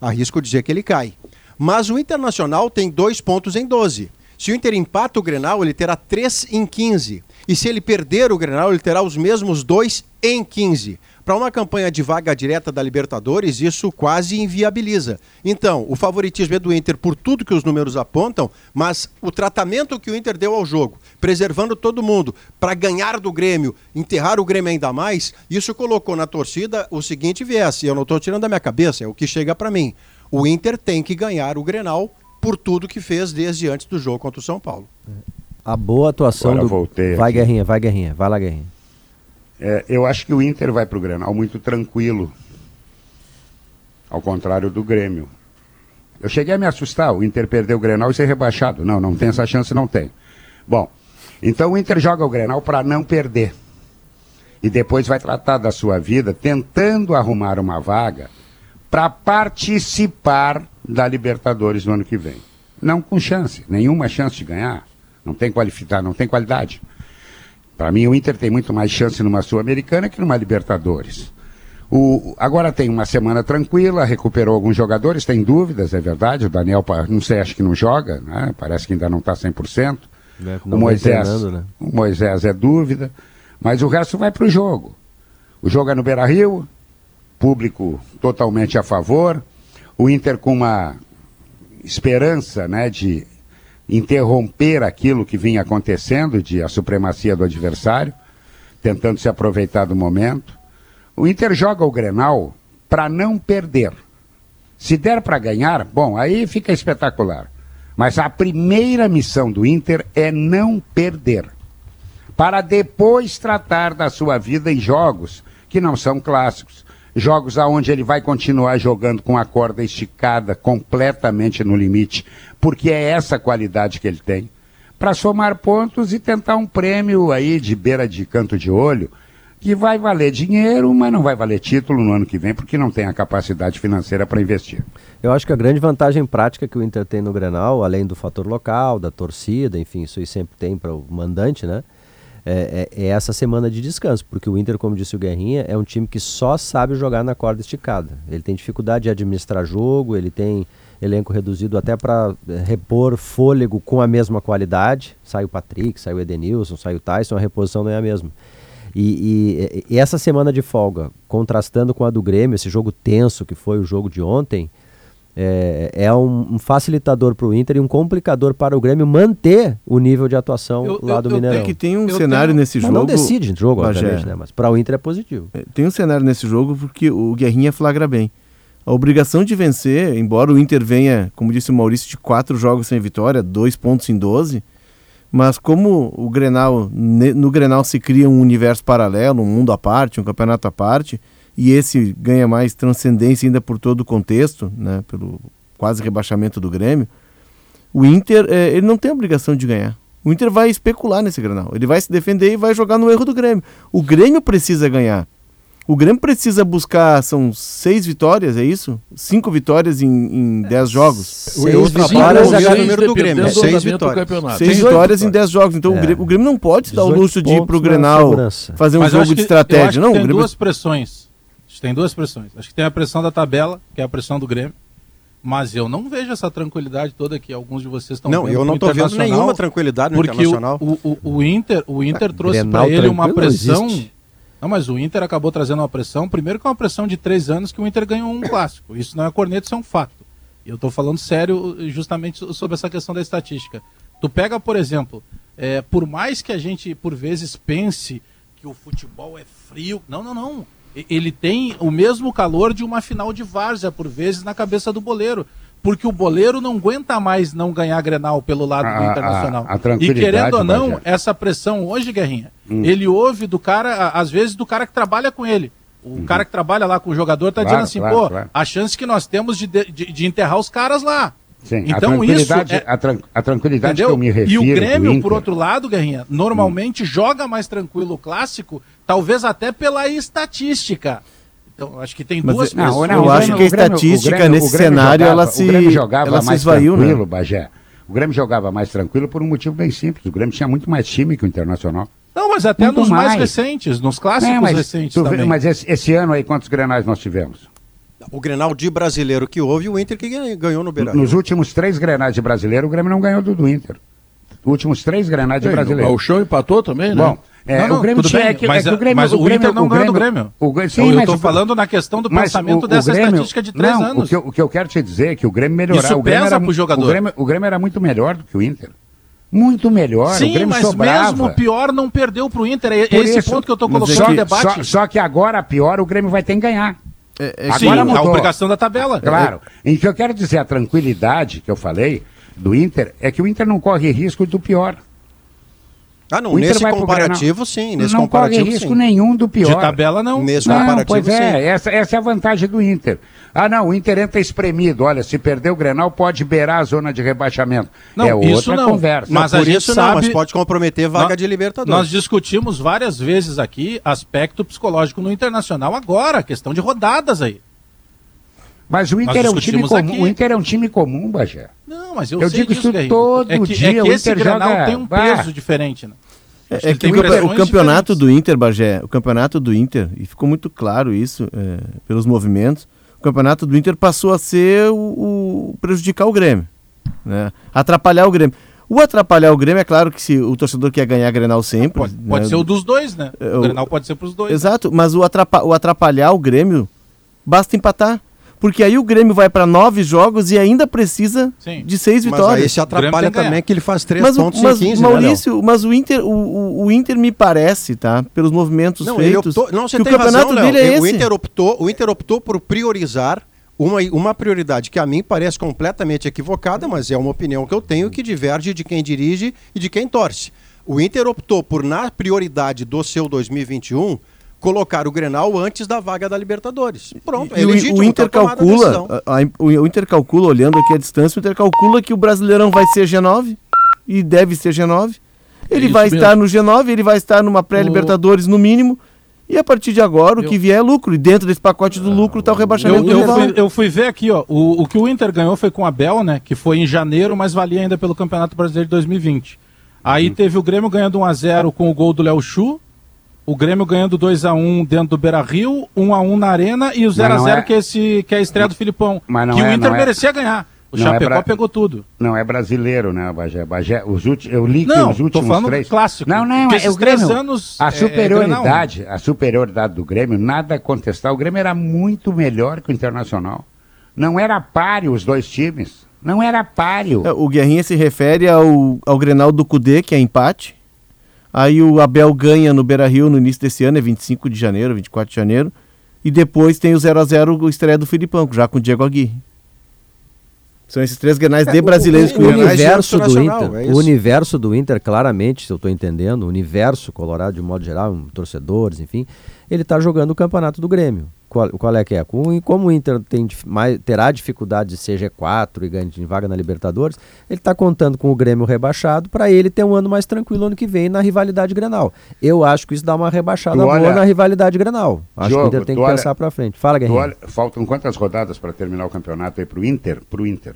I: Arrisco dizer que ele cai. Mas o Internacional tem dois pontos em 12. Se o Inter empata o Grenal, ele terá 3 em 15. E se ele perder o Grenal, ele terá os mesmos dois em 15. Para uma campanha de vaga direta da Libertadores, isso quase inviabiliza. Então, o favoritismo é do Inter por tudo que os números apontam, mas o tratamento que o Inter deu ao jogo, preservando todo mundo, para ganhar do Grêmio, enterrar o Grêmio ainda mais, isso colocou na torcida o seguinte viés, e eu não estou tirando da minha cabeça, é o que chega para mim. O Inter tem que ganhar o Grenal por tudo que fez desde antes do jogo contra o São Paulo.
D: A boa atuação Agora do... Voltei vai, aqui. Guerrinha, vai, Guerrinha. Vai lá, Guerrinha.
H: É, eu acho que o Inter vai para o Grenal muito tranquilo. Ao contrário do Grêmio. Eu cheguei a me assustar, o Inter perdeu o Grenal e ser rebaixado. Não, não tem essa chance, não tem. Bom, então o Inter joga o Grenal para não perder. E depois vai tratar da sua vida tentando arrumar uma vaga para participar da Libertadores no ano que vem. Não com chance, nenhuma chance de ganhar. Não tem qualificar, não tem qualidade. Para mim, o Inter tem muito mais chance numa Sul-Americana que numa Libertadores. O, agora tem uma semana tranquila, recuperou alguns jogadores, tem dúvidas, é verdade. O Daniel, não sei, acho que não joga, né? parece que ainda não está 100%. É, o, Moisés, né? o Moisés é dúvida, mas o resto vai para o jogo. O jogo é no Beira Rio, público totalmente a favor, o Inter com uma esperança né, de interromper aquilo que vinha acontecendo, de a supremacia do adversário, tentando se aproveitar do momento. O Inter joga o Grenal para não perder. Se der para ganhar, bom, aí fica espetacular. Mas a primeira missão do Inter é não perder. Para depois tratar da sua vida em jogos que não são clássicos. Jogos aonde ele vai continuar jogando com a corda esticada completamente no limite, porque é essa qualidade que ele tem. Para somar pontos e tentar um prêmio aí de beira de canto de olho, que vai valer dinheiro, mas não vai valer título no ano que vem, porque não tem a capacidade financeira para investir.
D: Eu acho que a grande vantagem prática que o Inter tem no Grenal, além do fator local, da torcida, enfim, isso aí sempre tem para o mandante, né? É, é, é, essa semana de descanso, porque o Inter, como disse o Guerrinha, é um time que só sabe jogar na corda esticada. Ele tem dificuldade de administrar jogo, ele tem elenco reduzido até para é, repor fôlego com a mesma qualidade. Sai o Patrick, sai o Edenilson, sai o Tyson, a reposição não é a mesma. E, e, e, essa semana de folga, contrastando com a do Grêmio, esse jogo tenso que foi o jogo de ontem, é, é um, um facilitador para o Inter e um complicador para o Grêmio manter o nível de atuação eu, lá do eu, Mineirão.
G: Que tem um eu cenário tenho... nesse
D: mas
G: jogo.
D: Não decide jogo, obviamente, né? mas para o Inter é positivo.
G: É, tem um cenário nesse jogo porque o Guerrinha flagra bem. A obrigação de vencer, embora o Inter venha, como disse o Maurício, de quatro jogos sem vitória, dois pontos em 12, mas como o Grenal, no Grenal se cria um universo paralelo, um mundo à parte, um campeonato à parte, e esse ganha mais transcendência ainda por todo o contexto, né, pelo quase rebaixamento do Grêmio, o Inter é, ele não tem obrigação de ganhar. O Inter vai especular nesse Grenal. Ele vai se defender e vai jogar no erro do Grêmio. O Grêmio precisa ganhar. O Grêmio precisa buscar, são seis vitórias, é isso? Cinco vitórias em, em dez jogos.
D: Seis vitórias é o número do Grêmio. Seis vitórias.
G: Seis vitórias em dez jogos. Então é. o, Grêmio, não pode se dar o luxo de ir para o Grenal fazer um
F: Mas
G: jogo de estratégia. não,
F: tem
G: Grêmio...
F: duas pressões. Tem duas pressões. Acho que tem a pressão da tabela, que é a pressão do Grêmio. Mas eu não vejo essa tranquilidade toda que alguns de vocês estão
I: não, eu não estou vendo nenhuma tranquilidade no
F: porque
I: Internacional.
F: O, o, o Inter, o Inter trouxe para ele uma pressão não, mas o Inter acabou trazendo uma pressão, primeiro que é uma pressão de três anos que o Inter ganhou um clássico. Isso não é corneto, isso é um fato. E eu estou falando sério justamente sobre essa questão da estatística. Tu pega, por exemplo, é, por mais que a gente, por vezes, pense que o futebol é frio. Não, não, não. Ele tem o mesmo calor de uma final de várzea, por vezes, na cabeça do boleiro porque o boleiro não aguenta mais não ganhar Grenal pelo lado a, do Internacional. A, a e querendo ou não, essa pressão hoje, Guerrinha, hum. ele ouve do cara, às vezes do cara que trabalha com ele. O uhum. cara que trabalha lá com o jogador tá claro, dizendo assim, claro, pô, claro. a chance que nós temos de, de, de enterrar os caras lá.
H: Sim, então a isso é... a, tran a tranquilidade entendeu? que eu me refiro.
F: E o Grêmio, por outro lado, Guerrinha, normalmente hum. joga mais tranquilo o clássico, talvez até pela estatística. Então, acho que tem Mas duas
G: não, não, Eu acho que a estatística Grêmio, nesse cenário
H: jogava,
G: ela se,
H: o Grêmio jogava
G: ela
H: mais
G: esvaiu,
H: tranquilo,
G: né?
H: Bagé. O Grêmio jogava mais tranquilo por um motivo bem simples. O Grêmio tinha muito mais time que o Internacional.
F: Não, mas até muito nos mais. mais. recentes, nos clássicos é, mas recentes
H: também. Vê, mas esse, esse, ano aí, quantos grenais nós tivemos?
I: O Grenal de brasileiro que houve, o Inter que ganhou no Beira.
H: Nos últimos três grenais de brasileiro, o Grêmio não ganhou do, do Inter. Últimos três grenais de brasileiro.
B: O show empatou também, né?
F: Bom, é, não, não, o Grêmio tinha, bem, é que, mas, é o Grêmio, mas o, o Inter não ganhou do Grêmio. O, sim, eu estou falando na questão do pensamento dessa Grêmio, estatística de três
H: não,
F: anos.
H: O que, eu, o que eu quero te dizer é que o Grêmio melhorava.
F: Isso
H: o Grêmio
F: pesa era, pro jogador.
H: O Grêmio, o Grêmio era muito melhor do que o Inter. Muito melhor.
F: Sim,
H: o Grêmio
F: mas
H: sobrava.
F: mesmo pior não perdeu para o Inter. É Por esse isso, ponto que eu estou colocando
H: só,
F: no debate.
H: Só, só, que agora, pior, o Grêmio vai ter que ganhar.
F: É, é, agora sim, mudou. a obrigação da tabela.
H: Claro. É. E o que eu quero dizer, a tranquilidade que eu falei do Inter, é que o Inter não corre risco do pior.
I: Ah, não, nesse comparativo sim, nesse
H: não
I: comparativo
H: corre risco sim. nenhum do pior.
F: De tabela não.
I: Nesse não, comparativo
H: pois
I: é,
H: sim. Essa, essa é a vantagem do Inter. Ah, não, o Inter entra espremido. Olha, se perder o Grenal, pode beirar a zona de rebaixamento.
F: Não,
H: é
F: isso
H: outra
F: não.
H: conversa.
I: Mas
F: não,
I: a gente
F: isso
I: sabe... não, mas pode comprometer vaga nós, de Libertadores.
F: Nós discutimos várias vezes aqui aspecto psicológico no Internacional agora, questão de rodadas aí.
H: Mas o Inter, é um time comum, o Inter é um time comum, Bagé.
F: Não, mas eu,
H: eu digo isso todo é que, dia. É que
F: o Inter joga... tem um peso bah. diferente, né?
G: É, é que o, o, campeonato do Inter, Bagé, o campeonato do Inter, e ficou muito claro isso é, pelos movimentos, o campeonato do Inter passou a ser o, o prejudicar o Grêmio, né? atrapalhar o Grêmio. O atrapalhar o Grêmio, é claro que se o torcedor quer ganhar Grenal sempre.
F: Pode, pode né? ser o dos dois, né? É, o, o Grenal pode ser para os dois.
G: Exato, mas o, atrapa, o atrapalhar o Grêmio Basta empatar. Porque aí o Grêmio vai para nove jogos e ainda precisa Sim. de seis vitórias. Mas aí
I: se atrapalha também que ele faz três
G: mas,
I: pontos
G: mas, em 15, né, Maurício, né, mas o Inter, o, o, Inter me parece, tá? Pelos movimentos não, feitos,
I: optou, não, você que o campeonato razão, dele é o esse. Inter optou, o Inter optou por priorizar uma, uma prioridade que a mim parece completamente equivocada, mas é uma opinião que eu tenho que diverge de quem dirige e de quem torce. O Inter optou por, na prioridade do seu 2021, colocar o Grenal antes da vaga da Libertadores. Pronto,
G: é e legítimo, o, Inter tá calcula, a, a, o Inter calcula, olhando aqui a distância, o Inter calcula que o Brasileirão vai ser G9 e deve ser G9. Ele é vai mesmo. estar no G9, ele vai estar numa pré-Libertadores no mínimo. E a partir de agora, eu... o que vier é lucro. E dentro desse pacote do lucro está o rebaixamento
F: eu, eu, fui, eu fui ver aqui, ó. O, o que o Inter ganhou foi com a Bel, né? Que foi em janeiro, mas valia ainda pelo Campeonato Brasileiro de 2020. Aí uhum. teve o Grêmio ganhando 1x0 com o gol do Léo Chu o Grêmio ganhando 2x1 dentro do Beira Rio, 1x1 na Arena e o 0x0 é... que, é esse, que é a estreia do Filipão. Mas que é, o Inter é... merecia ganhar. O não é Chapecó é bra... pegou tudo.
H: Não, é brasileiro, né, Bagé? Bagé os últimos, eu li que
F: não,
H: os últimos
F: tô falando
H: três...
F: clássico.
H: Não, não, é o Grêmio. Anos a superioridade, é, a superioridade do Grêmio, nada a contestar. O Grêmio era muito melhor que o Internacional. Não era páreo os dois times. Não era páreo.
G: O Guerrinha se refere ao, ao Grenal do Cudê, que é empate. Aí o Abel ganha no Beira Rio no início desse ano, é 25 de janeiro, 24 de janeiro. E depois tem o 0x0, o estreia do Filipão, já com o Diego Aguirre. São esses três grenais de é, brasileiros
D: o, o, o universo do Inter, é o universo do Inter, claramente, se eu estou entendendo, o universo colorado de modo geral, torcedores, enfim, ele está jogando o campeonato do Grêmio. Qual, qual é que é? Com, como o Inter tem, mais, terá dificuldade de ser G4 e ganhar vaga na Libertadores, ele está contando com o Grêmio rebaixado para ele ter um ano mais tranquilo ano que vem na rivalidade Grenal. Eu acho que isso dá uma rebaixada boa na rivalidade Grenal. Acho jogo, que o Inter tem que olha, pensar para frente. Fala, Guerreiro.
H: Faltam quantas rodadas para terminar o campeonato aí para o Inter? Pro Inter?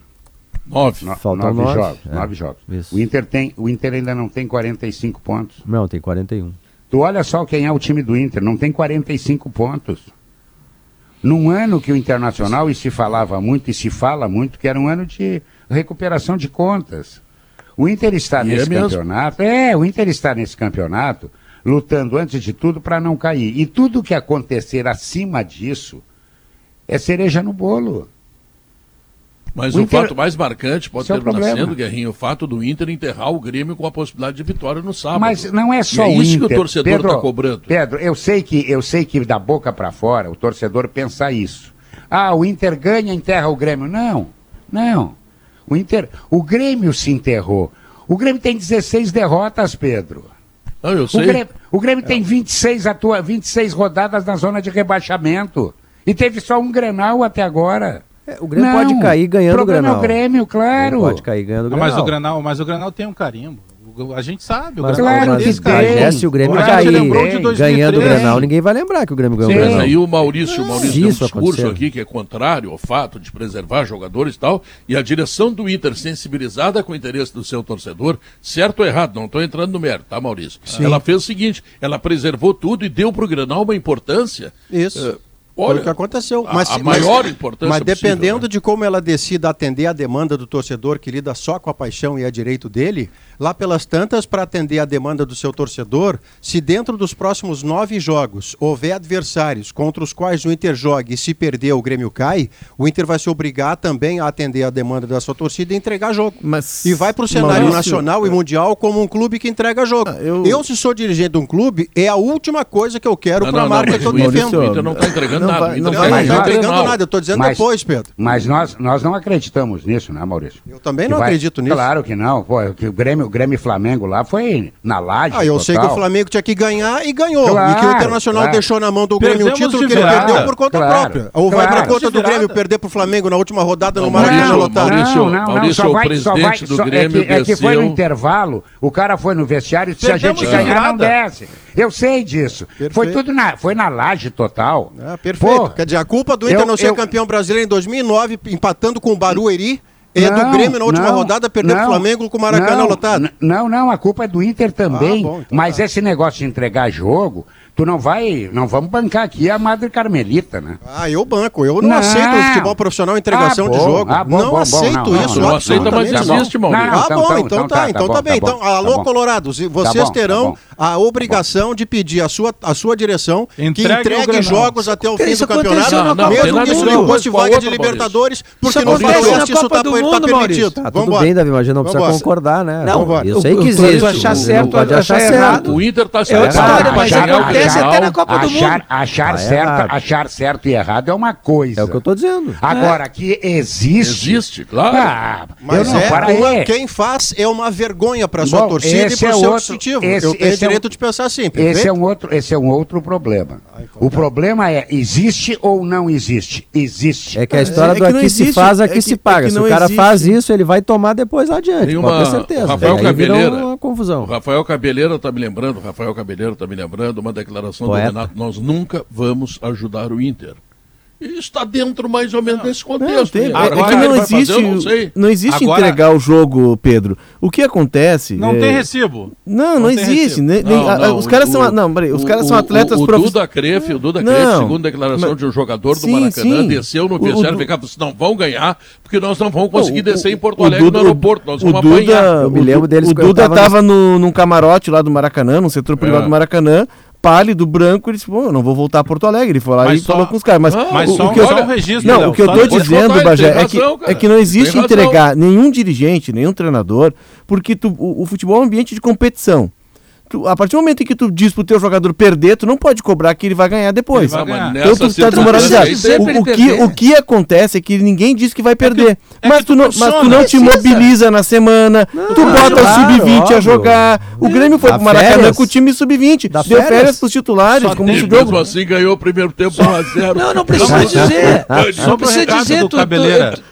B: Nove.
H: No, Faltam nove, nove jogos. É, nove jogos. O Inter, tem, o Inter ainda não tem 45 pontos.
D: Não, tem 41.
H: Tu olha só quem é o time do Inter, não tem 45 pontos. Num ano que o Internacional, e se falava muito, e se fala muito, que era um ano de recuperação de contas. O Inter está e é nesse é campeonato. É, o Inter está nesse campeonato lutando antes de tudo para não cair. E tudo que acontecer acima disso é cereja no bolo.
B: Mas o, o Inter... fato mais marcante pode terminar é sendo, Guerrinho, o fato do Inter enterrar o Grêmio com a possibilidade de vitória no sábado.
H: Mas não é só
B: é
H: isso
B: Inter. que o torcedor está cobrando.
H: Pedro, eu sei que eu sei que da boca para fora o torcedor pensa isso. Ah, o Inter ganha, enterra o Grêmio. Não, não. O Inter, o Grêmio se enterrou. O Grêmio tem 16 derrotas, Pedro.
B: Não, eu sei.
H: O Grêmio, o Grêmio é. tem 26, atua, 26 rodadas na zona de rebaixamento. E teve só um Grenal até agora.
D: É, o Grêmio não, pode cair ganhando o Granal.
H: É o Grêmio, claro.
D: pode cair ganhando o
F: Granal. Mas o Granal, mas o Granal tem um carimbo. A gente sabe. O
D: mas, claro que tem. Mas, se o Grêmio o cair ganhando o Granal, ninguém vai lembrar que o Grêmio ganhou o Granal.
B: Mas aí o Maurício, o Maurício tem um discurso aqui que é contrário ao fato de preservar jogadores e tal, e a direção do Inter sensibilizada com o interesse do seu torcedor, certo ou errado, não estou entrando no mérito, tá, Maurício? Sim. Ela fez o seguinte, ela preservou tudo e deu para o Granal uma importância...
I: Isso. Uh, Olha, Foi o que aconteceu.
B: Mas, a, maior mas, importância
I: Mas dependendo possível, né? de como ela decida atender a demanda do torcedor que lida só com a paixão e a direito dele, lá pelas tantas, para atender a demanda do seu torcedor, se dentro dos próximos nove jogos houver adversários contra os quais o Inter jogue e se perder o Grêmio cai, o Inter vai se obrigar também a atender a demanda da sua torcida e entregar jogo. Mas, e vai para o cenário Maurício, nacional e mundial como um clube que entrega jogo. Ah, eu... eu... se sou dirigente de um clube, é a última coisa que eu quero para a marca que eu defendo.
B: O Inter não está entregando
I: não
B: vai,
I: não vai, não entregando nada, eu estou dizendo
H: mas,
I: depois, Pedro.
H: Mas nós, nós não acreditamos nisso, né, Maurício?
I: Eu também não vai, acredito nisso.
H: Claro que não. Pô, que o Grêmio, o Grêmio Flamengo lá foi na laje.
I: Ah, eu total. sei que o Flamengo tinha que ganhar e ganhou. Claro, e que o Internacional claro. deixou na mão do Grêmio o título que ele perdeu por conta claro, própria. Ou vai para conta do Grêmio perder pro Flamengo na última rodada no Maracanã lotado.
B: Maurício, não, não, não, só vai, só vai, do Grêmio
H: é que, é que foi no intervalo, o cara foi no vestiário e se a gente ganhar não desce. Eu sei disso. Foi tudo na, foi na laje total.
I: Ah, perfeito. Quer dizer, a culpa do Inter não ser campeão brasileiro em 2009, empatando com o Barueri, é do Grêmio na última não, rodada perder o Flamengo com o Maracanã
H: não,
I: lotado.
H: Não, não, a culpa é do Inter também. Ah, bom, então mas tá. esse negócio de entregar jogo, tu não vai, não vamos bancar aqui a Madre Carmelita, né?
I: Ah, eu banco, eu não, não. aceito o futebol profissional entregação ah, de jogo. Ah, bom, não bom, aceito
B: não,
I: isso.
B: Não, não aceita, mas existe,
I: Maurício. Ah, então, bom, então, então tá, tá, então tá, bem. Então, alô, tá Colorados, vocês terão a obrigação de pedir a sua, a sua direção que entregue jogos até o fim do campeonato, mesmo que isso não fosse vaga de Libertadores, porque no Faroeste isso tá permitido.
D: Tá tudo bem, Davi, mas não precisa concordar, né? Eu sei que existe.
E: achar certo, pode achar certo.
B: O Inter tá
E: certo. Mas acontece até na Copa do
H: Mundo. Achar tá certo, achar certo e errado é uma coisa.
D: É o que eu tô dizendo.
H: Agora, é. que existe.
B: Existe, claro. Ah,
I: mas não, é, para uma, quem faz é uma vergonha para sua Bom, torcida e para o é seu dispositivo. Esse, eu tenho direito é um, de pensar assim.
H: Esse é, um outro, esse é um outro problema. Ai, o problema é, existe ou não existe? Existe.
D: É que a história do aqui se faz, aqui se paga. Se o cara faz isso, ele vai tomar depois adiante, uma, pode ter certeza.
B: Rafael Cabeleira, uma confusão. O Rafael Cabeleira está me lembrando, Rafael Cabeleira está me lembrando uma declaração Poeta. do Renato, nós nunca vamos ajudar o Inter está dentro mais ou menos desse contexto.
G: Não, tem, Agora, é que não existe, fazer, não, não, existe Agora, entregar o jogo, Pedro. O que acontece?
F: Não é... tem recibo.
G: Não, não, não existe. Nem, não, os caras o, são, não, peraí, os caras o, são atletas
B: o, o, Duda Crefe, o Duda Crefe, segundo a declaração mas, de um jogador do sim, Maracanã, sim. desceu no vestiário e ficava assim, não vão ganhar, porque nós não vamos conseguir descer em Porto Alegre Duda, no aeroporto, nós vamos
G: Duda, apanhar. Eu me lembro deles. O Duda estava num camarote lá do Maracanã, no setor privado é. do Maracanã, pálido, branco, ele disse, pô, eu não vou voltar a Porto Alegre. Ele foi lá
F: mas
G: e só... falou com os caras.
F: Mas, ah, mas
G: o,
F: só
G: o que eu,
F: um registro.
G: Não, o que eu tô dizendo, Bagé, é, que, é que não existe entregar nenhum dirigente, nenhum treinador, porque tu, o, o futebol é um ambiente de competição. Tu, a partir do momento em que tu diz pro teu jogador perder, tu não pode cobrar que ele vai ganhar depois. Vai ganhar. Então tu tá desmoralizado. O, o, que, o que acontece é que ninguém diz que vai perder. É que, é mas, tu não, mas tu não te mobiliza na semana, não, tu bota claro, o sub-20 a jogar. O Grêmio foi pro Maracanã com o time sub-20. Deu férias, férias pros titulares. Só como
B: esse jogo. Mesmo assim ganhou o primeiro tempo 1x0.
E: Não, não precisa dizer. Não precisa dizer. Tu,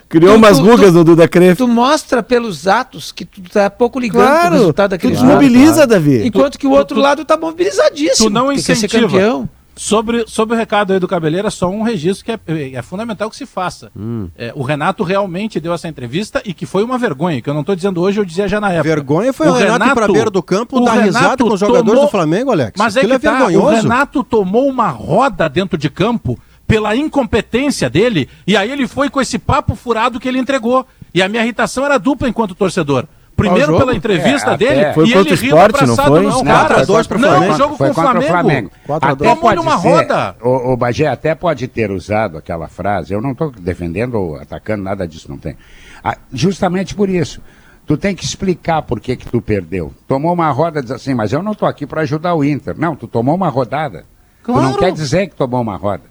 G: Criou tu, umas rugas no Duda Cref.
E: Tu mostra pelos atos que tu tá pouco ligando
G: claro, pro resultado daquele tu desmobiliza, claro. Davi.
E: Enquanto tu, que o outro lado tá mobilizadíssimo.
F: Tu não incentiva. Sobre, sobre o recado aí do Cabeleira, só um registro que é, é fundamental que se faça. Hum. É, o Renato realmente deu essa entrevista e que foi uma vergonha, que eu não estou dizendo hoje, eu dizia já na época.
I: Vergonha foi o, o Renato, Renato para beira do campo dar risada com os jogadores tomou... do Flamengo, Alex.
F: Mas é que é tá, vergonhoso. o Renato tomou uma roda dentro de campo pela incompetência dele, e aí ele foi com esse papo furado que ele entregou. E a minha irritação era dupla enquanto torcedor. Primeiro pela entrevista é, dele
G: foi e ele rindo
F: abraçado.
G: Não, foi?
F: não, cara. Não, dois
H: Flamengo.
F: não, jogo
H: foi com o Flamengo. Flamengo.
F: Até pode uma ser, roda.
H: O, o Bagé até pode ter usado aquela frase, eu não estou defendendo ou atacando, nada disso não tem. Ah, justamente por isso. Tu tem que explicar por que que tu perdeu. Tomou uma roda, diz assim, mas eu não estou aqui para ajudar o Inter. Não, tu tomou uma rodada. Claro. Tu não quer dizer que tomou uma roda.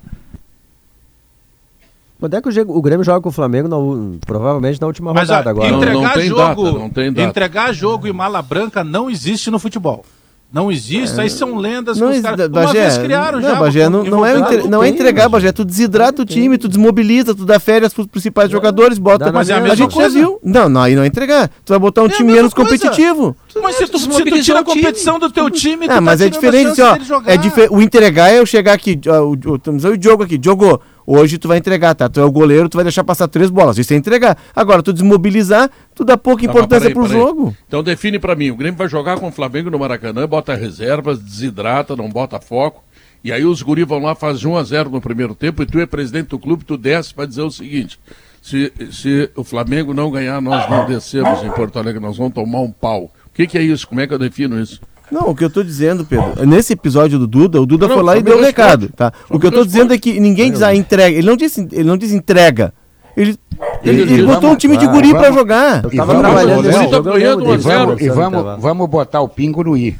D: Quando é que o, Grêmio joga com o Flamengo? Na, provavelmente na última
F: Mas,
D: rodada agora.
F: Entregar, não, não jogo, data, não tem data. entregar jogo e mala branca não existe no futebol. Não existe, é, aí são lendas
G: não, que os caras uma vez criaram não, já. Bagé, não, não, é, entre, não é entregar, Bagé, tu desidrata o time, tu desmobiliza, tu dá férias pros principais jogadores, bota...
F: Mas é a, a gente
G: coisa. já viu. Não, não, aí não é entregar. Tu vai botar um é time menos coisa. competitivo.
F: Mas se tu, se tu tira a competição do teu time, tu
G: ah, mas tá é diferente, ó, é difer o entregar é eu chegar aqui, ó, o, o, o, o Diogo aqui, jogou Hoje tu vai entregar, tá? Tu é o goleiro, tu vai deixar passar três bolas. Isso é entregar. Agora, tu desmobilizar, tu dá pouca tá, importância pro jogo.
B: Então define para mim, o Grêmio vai jogar com o Flamengo no Maracanã, bota reservas, desidrata, não bota foco. E aí os guri vão lá, fazem 1 a 0 no primeiro tempo e tu é presidente do clube, tu desce para dizer o seguinte: se, se o Flamengo não ganhar, nós não descemos em Porto Alegre, nós vamos tomar um pau. O que, que é isso? Como é que eu defino isso?
G: Não, o que eu tô dizendo, Pedro, nesse episódio do Duda, o Duda não, foi lá e deu o recado, tá? O que eu tô dizendo é que ninguém diz a ah, entrega, ele não diz, ele não diz entrega. Ele, ele, ele, ele botou um time de guri para jogar.
H: Eu tava trabalhando E vamos, vamos botar o pingo no i.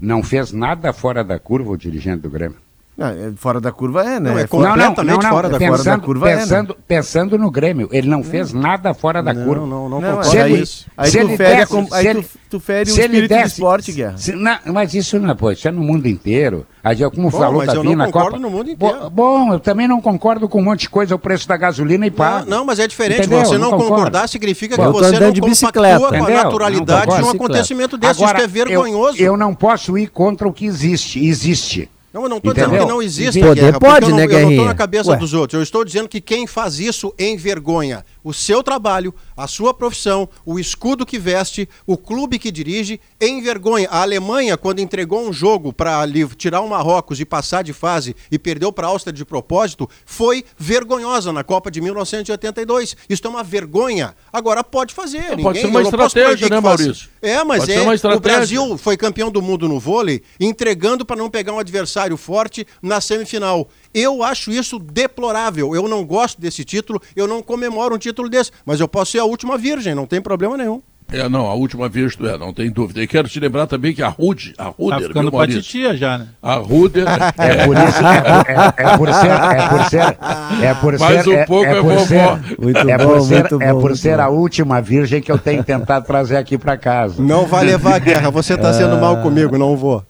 H: Não fez nada fora da curva o dirigente do Grêmio.
G: Ah, é, fora da curva é, né?
H: Não, é completamente não, não, fora, da, pensando, fora da curva pensando, é, né? pensando no Grêmio, ele não fez nada fora da curva.
G: Não, não, não, se ele, isso. Aí, se tu, ele fere, desse, aí ele, tu, tu fere o espírito desse, do esporte, Guerra.
H: Se, não, mas isso não é, pô, isso é no mundo inteiro. Como bom, falou
I: mas eu não concordo Copa, no mundo inteiro.
H: Bom, bom, eu também não concordo com um monte de coisa, o preço da gasolina e pá.
I: Não, não, mas é diferente. Entendeu? Você não, não concordar significa que você não compactua com a naturalidade de um acontecimento desse. Isso é vergonhoso.
H: Eu não posso ir contra o que existe. Existe.
I: Não, eu não estou dizendo que não existe
D: Poder
I: guerra,
D: pode,
I: eu
D: né,
I: não, Eu não estou na cabeça Ué. dos outros. Eu estou dizendo que quem faz isso envergonha. O seu trabalho, a sua profissão, o escudo que veste, o clube que dirige, envergonha. A Alemanha, quando entregou um jogo para tirar o Marrocos e passar de fase e perdeu para a Áustria de propósito, foi vergonhosa na Copa de 1982. Isso é uma vergonha. Agora pode fazer. Não,
B: pode ser uma estratégia, né, Maurício?
I: É, mas é. O Brasil foi campeão do mundo no vôlei, entregando para não pegar um adversário forte na semifinal. Eu acho isso deplorável. Eu não gosto desse título, eu não comemoro um título desse, mas eu posso ser a última virgem, não tem problema nenhum.
B: É, não, a última vez tu é, não tem dúvida. E quero te lembrar também que a Rude, a Ruder,
F: tá ficando pra titia já, né?
B: A Ruder...
H: É, é por isso, é, é, é, por ser, é por ser, é por ser...
B: Mais um pouco é, é
H: por
B: vovó.
H: Ser, muito é bom, por ser, muito é por ser a última virgem que eu tenho tentado trazer aqui pra casa.
I: Não vai levar a guerra, você tá sendo mal comigo, não vou.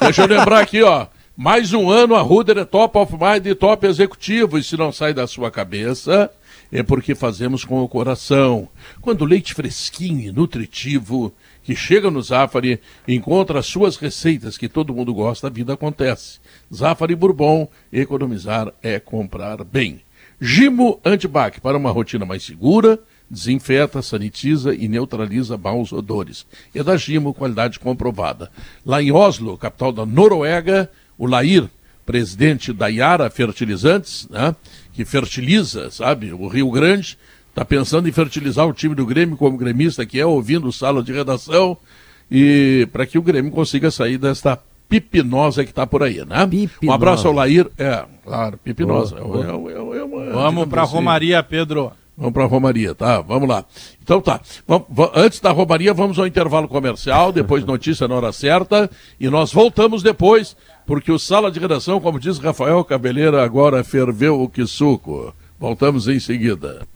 B: Deixa eu lembrar aqui, ó. Mais um ano a Ruder é top of mind e top executivo. E se não sai da sua cabeça, é porque fazemos com o coração. Quando leite fresquinho e nutritivo que chega no Zafari encontra as suas receitas que todo mundo gosta, a vida acontece. Zafari Bourbon, economizar é comprar bem. Gimo Antibac para uma rotina mais segura, desinfeta, sanitiza e neutraliza maus odores. É da Gimo, qualidade comprovada. Lá em Oslo, capital da Noruega, o Lair, presidente da Iara Fertilizantes, né, que fertiliza, sabe, o Rio Grande, está pensando em fertilizar o time do Grêmio como gremista que é, ouvindo sala de redação, e para que o Grêmio consiga sair desta pipinosa que está por aí, né? Pipinosa. Um abraço ao Lair. É, claro, pipinosa. É,
F: é, é, Vamos para a Romaria, Pedro.
B: Vamos para a Romaria, tá? Vamos lá. Então tá. Vamos, antes da Romaria, vamos ao intervalo comercial, depois notícia na hora certa, e nós voltamos depois porque o sala de redação, como diz Rafael Cabeleira, agora ferveu o que suco. Voltamos em seguida.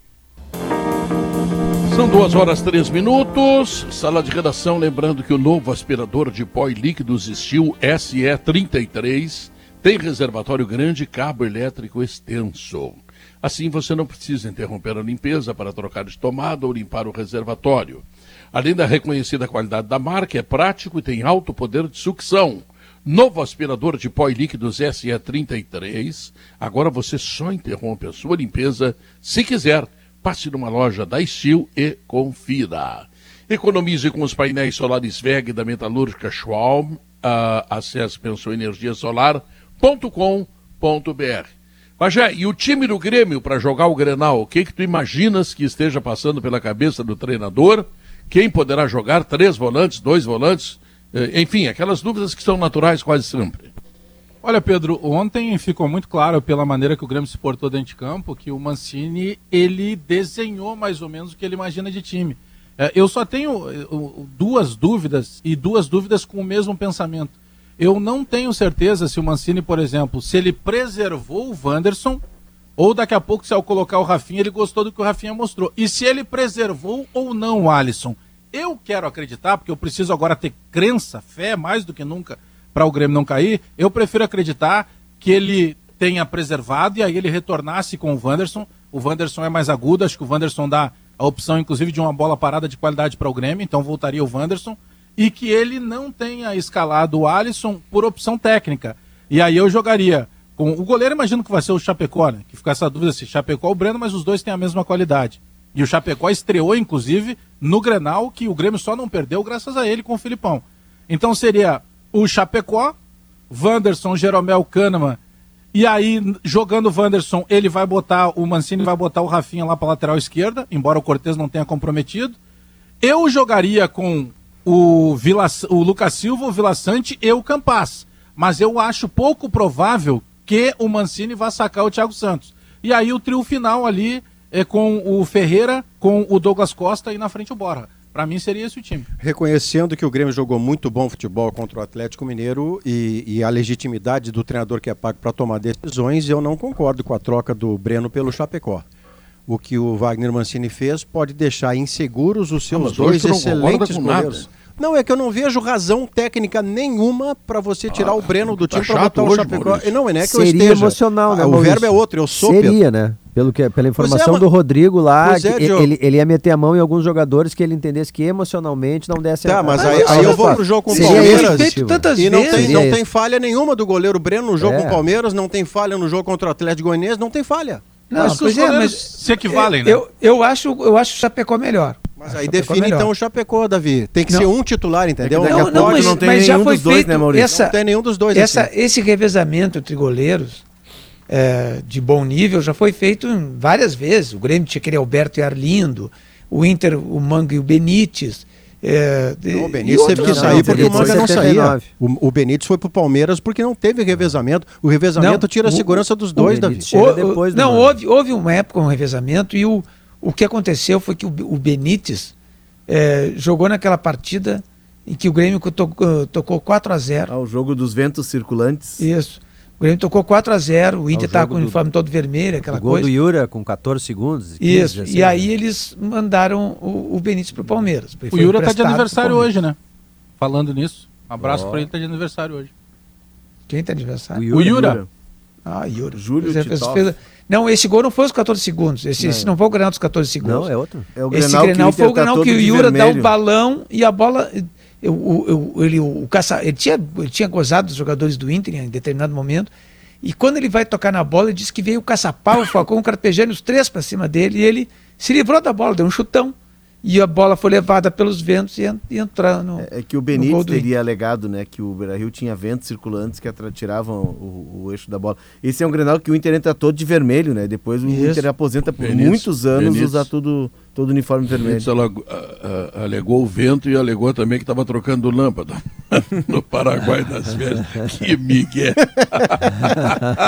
B: São duas horas três minutos. Sala de redação, lembrando que o novo aspirador de pó e líquidos Steel SE33 tem reservatório grande e cabo elétrico extenso. Assim você não precisa interromper a limpeza para trocar de tomada ou limpar o reservatório. Além da reconhecida qualidade da marca, é prático e tem alto poder de sucção Novo aspirador de pó e líquidos SE33. Agora você só interrompe a sua limpeza se quiser. Passe numa loja da Steel e confira. Economize com os painéis solares VEG da metalúrgica Schwalm. Uh, acesse pensouenergiasolar.com.br. Pajé, e o time do Grêmio para jogar o Grenal, o que que tu imaginas que esteja passando pela cabeça do treinador? Quem poderá jogar? Três volantes, dois volantes? Eh, enfim, aquelas dúvidas que são naturais quase sempre.
F: Olha, Pedro, ontem ficou muito claro pela maneira que o Grêmio se portou dentro de campo que o Mancini ele desenhou mais ou menos o que ele imagina de time. Eh, eu só tenho eh, duas dúvidas e duas dúvidas com o mesmo pensamento. Eu não tenho certeza se o Mancini, por exemplo, se ele preservou o Wanderson ou daqui a pouco, se ao colocar o Rafinha, ele gostou do que o Rafinha mostrou. E se ele preservou ou não o Alisson. Eu quero acreditar, porque eu preciso agora ter crença, fé, mais do que nunca, para o Grêmio não cair. Eu prefiro acreditar que ele tenha preservado e aí ele retornasse com o Wanderson. O Wanderson é mais agudo, acho que o Wanderson dá a opção, inclusive, de uma bola parada de qualidade para o Grêmio, então voltaria o Wanderson. E que ele não tenha escalado o Alisson por opção técnica. E aí eu jogaria com. O goleiro, imagino que vai ser o Chapecó, né? Que fica essa dúvida se Chapecó ou o Breno, mas os dois têm a mesma qualidade. E o Chapecó estreou, inclusive, no Grenal, que o Grêmio só não perdeu graças a ele com o Filipão. Então seria o Chapecó, Wanderson, Jeromel, Kahneman, e aí, jogando o Wanderson, ele vai botar, o Mancini vai botar o Rafinha lá para lateral esquerda, embora o Cortez não tenha comprometido. Eu jogaria com o, Vila, o Lucas Silva, o Vila Sante e o Campas. Mas eu acho pouco provável que o Mancini vá sacar o Thiago Santos. E aí o trio final ali é com o Ferreira, com o Douglas Costa e na frente o Borra. Para mim seria esse o time.
I: Reconhecendo que o Grêmio jogou muito bom futebol contra o Atlético Mineiro e, e a legitimidade do treinador que é pago para tomar decisões, eu não concordo com a troca do Breno pelo Chapecó. O que o Wagner Mancini fez pode deixar inseguros os seus dois excelentes goleiros. Não, é que eu não vejo razão técnica nenhuma para você tirar ah, o Breno do tá time para botar o Chapecó. Maurício. Não, não é que
D: Seria
I: eu esteja.
D: emocional, né,
I: ah, O verbo é outro, eu sou
D: Seria, Pedro. né? Pelo que, pela é, informação é, do Rodrigo lá, é, ele, ele ia meter a mão em alguns jogadores que ele entendesse que emocionalmente não desse
I: Tá, a... mas aí, aí eu vou pro jogo com o Palmeiras. Tantas e não tem, não tem falha nenhuma do goleiro Breno no jogo é. com o Palmeiras, não tem falha no jogo contra o Atlético Goianiense, não tem falha.
E: Não, mas os é, mas
F: se equivalem, né?
E: Eu, eu, acho, eu acho o Chapecó melhor.
I: Mas aí define então o Chapecó, Davi. Tem que não. ser um titular, entendeu?
E: É não, não, mas, não tem mas já foi feito dois, né, Maurício? Essa,
I: não tem nenhum dos dois.
E: Essa, assim. Esse revezamento entre goleiros é, de bom nível já foi feito várias vezes. O Grêmio tinha aquele Alberto e Arlindo, o Inter, o Manga e o Benítez. É,
I: não, o Benítez teve que sair porque o Manga não saía. O, o Benítez foi pro Palmeiras porque não teve revezamento. O revezamento não, tira a segurança dos dois, Davi.
E: O, depois não, houve, houve uma época um revezamento e o, o que aconteceu foi que o, o Benítez é, jogou naquela partida em que o Grêmio tocou, tocou 4 a 0
G: ah, O jogo dos ventos circulantes.
E: Isso. O Grêmio tocou 4 a 0 o Inter estava com o uniforme todo vermelho, aquela
D: o gol
E: coisa.
D: do Yura com 14 segundos.
E: 15, Isso, assim, e aí eles mandaram o, o Benítez para o Palmeiras.
F: O Yura está de aniversário hoje, né? Falando nisso, um abraço oh. para ele, está de aniversário hoje.
E: Quem está de aniversário?
F: O Yura. O Yura.
E: Ah, Yura. Júlio é, fez, Não, esse gol não foi os 14 segundos. Esse não, esse não foi o Grenal dos 14 segundos.
D: Não, é outro.
E: É o esse Grenal foi o Grenal tá que o Yura dá o balão e a bola... Eu, eu, ele, o caça, ele, tinha, ele tinha gozado dos jogadores do Inter em determinado momento e quando ele vai tocar na bola, ele diz que veio o caçapau, o Falcão, o carpejando os três para cima dele, e ele se livrou da bola, deu um chutão. E a bola foi levada pelos ventos e, e entrou no.
G: É, é que o Benítez teria alegado né, que o Beira Rio tinha ventos circulantes que tiravam o, o, eixo da bola. Esse é um grenal que o Inter entra todo de vermelho, né? Depois o Isso. Inter aposenta por Benítez, muitos anos Benítez. usar tudo, todo uniforme vermelho.
B: Alegou, alegou o vento e alegou também que estava trocando lâmpada no Paraguai das Velhas. que migué.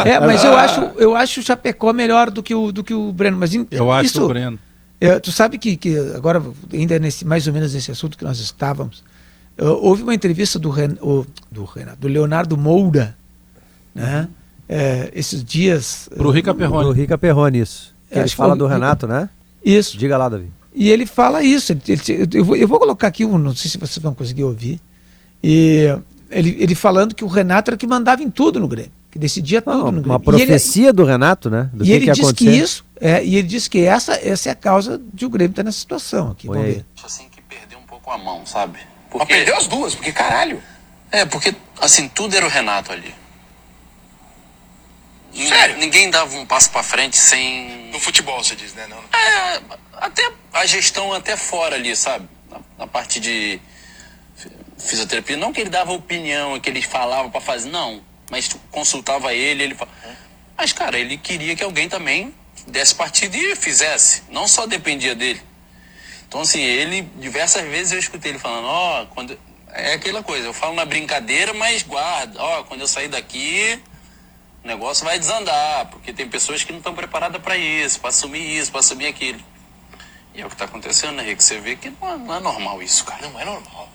E: é, mas eu acho, eu acho o Chapecó melhor do que o, do que o Breno. Mas
F: eu acho isso, o Breno.
E: É, tu sabe que, que agora, ainda nesse, mais ou menos nesse assunto que nós estávamos, uh, houve uma entrevista do, Ren, uh, do, Renato, do Leonardo Moura, né? É, esses dias.
F: Pro Rica Perrone.
D: Pro Rica Perrone, isso. Que ele fala do Renato, né?
E: Isso.
D: Diga lá, Davi.
E: E ele fala isso. Ele, ele, eu, vou, eu, vou, colocar aqui, não sei se vocês vão conseguir ouvir. E ele, ele falando que o Renato era que mandava em tudo no Grêmio que decidia tudo no Grêmio.
D: Uma profecia ele, do Renato, né?
E: Do e que ele que disse que isso, é, e ele disse que essa, essa é a causa de o Grêmio estar nessa situação aqui. Vamos ver.
J: Assim que perdeu um pouco a mão, sabe?
K: Porque... Mas perdeu as duas, porque caralho.
J: É, porque assim, tudo era o Renato ali.
K: Sério?
J: Ninguém dava um passo para frente sem.
K: No futebol, você diz, né? Não.
J: É, até a gestão até fora ali, sabe? Na, na parte de fisioterapia. Não que ele dava opinião, que ele falava para fazer. Não mas consultava ele, ele Mas, cara, ele queria que alguém também desse partido e fizesse. Não só dependia dele. Então, assim, ele, diversas vezes eu escutei ele falando, ó, oh, quando. É aquela coisa, eu falo na brincadeira, mas guarda, ó, oh, quando eu sair daqui, o negócio vai desandar, porque tem pessoas que não estão preparadas para isso, para assumir isso, para assumir aquilo. E é o que está acontecendo, né, Rick? Você vê que não é, não é normal isso, cara.
K: Não é normal.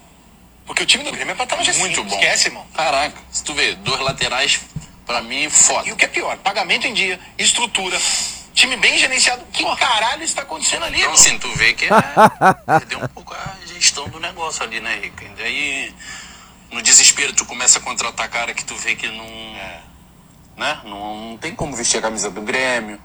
K: Porque o time do Grêmio é pra estar no G5.
J: Muito bom.
K: Esquece, irmão.
J: Caraca, se tu vê, dois laterais, pra mim, foda.
K: E o que é pior, pagamento em dia, estrutura, time bem gerenciado. Que caralho está acontecendo ali,
J: Então, assim, tu vê que é, perdeu um pouco a gestão do negócio ali, né, Rica? E daí, no desespero, tu começa a contratar cara que tu vê que não... É. Né? Não, não tem como vestir a camisa do Grêmio.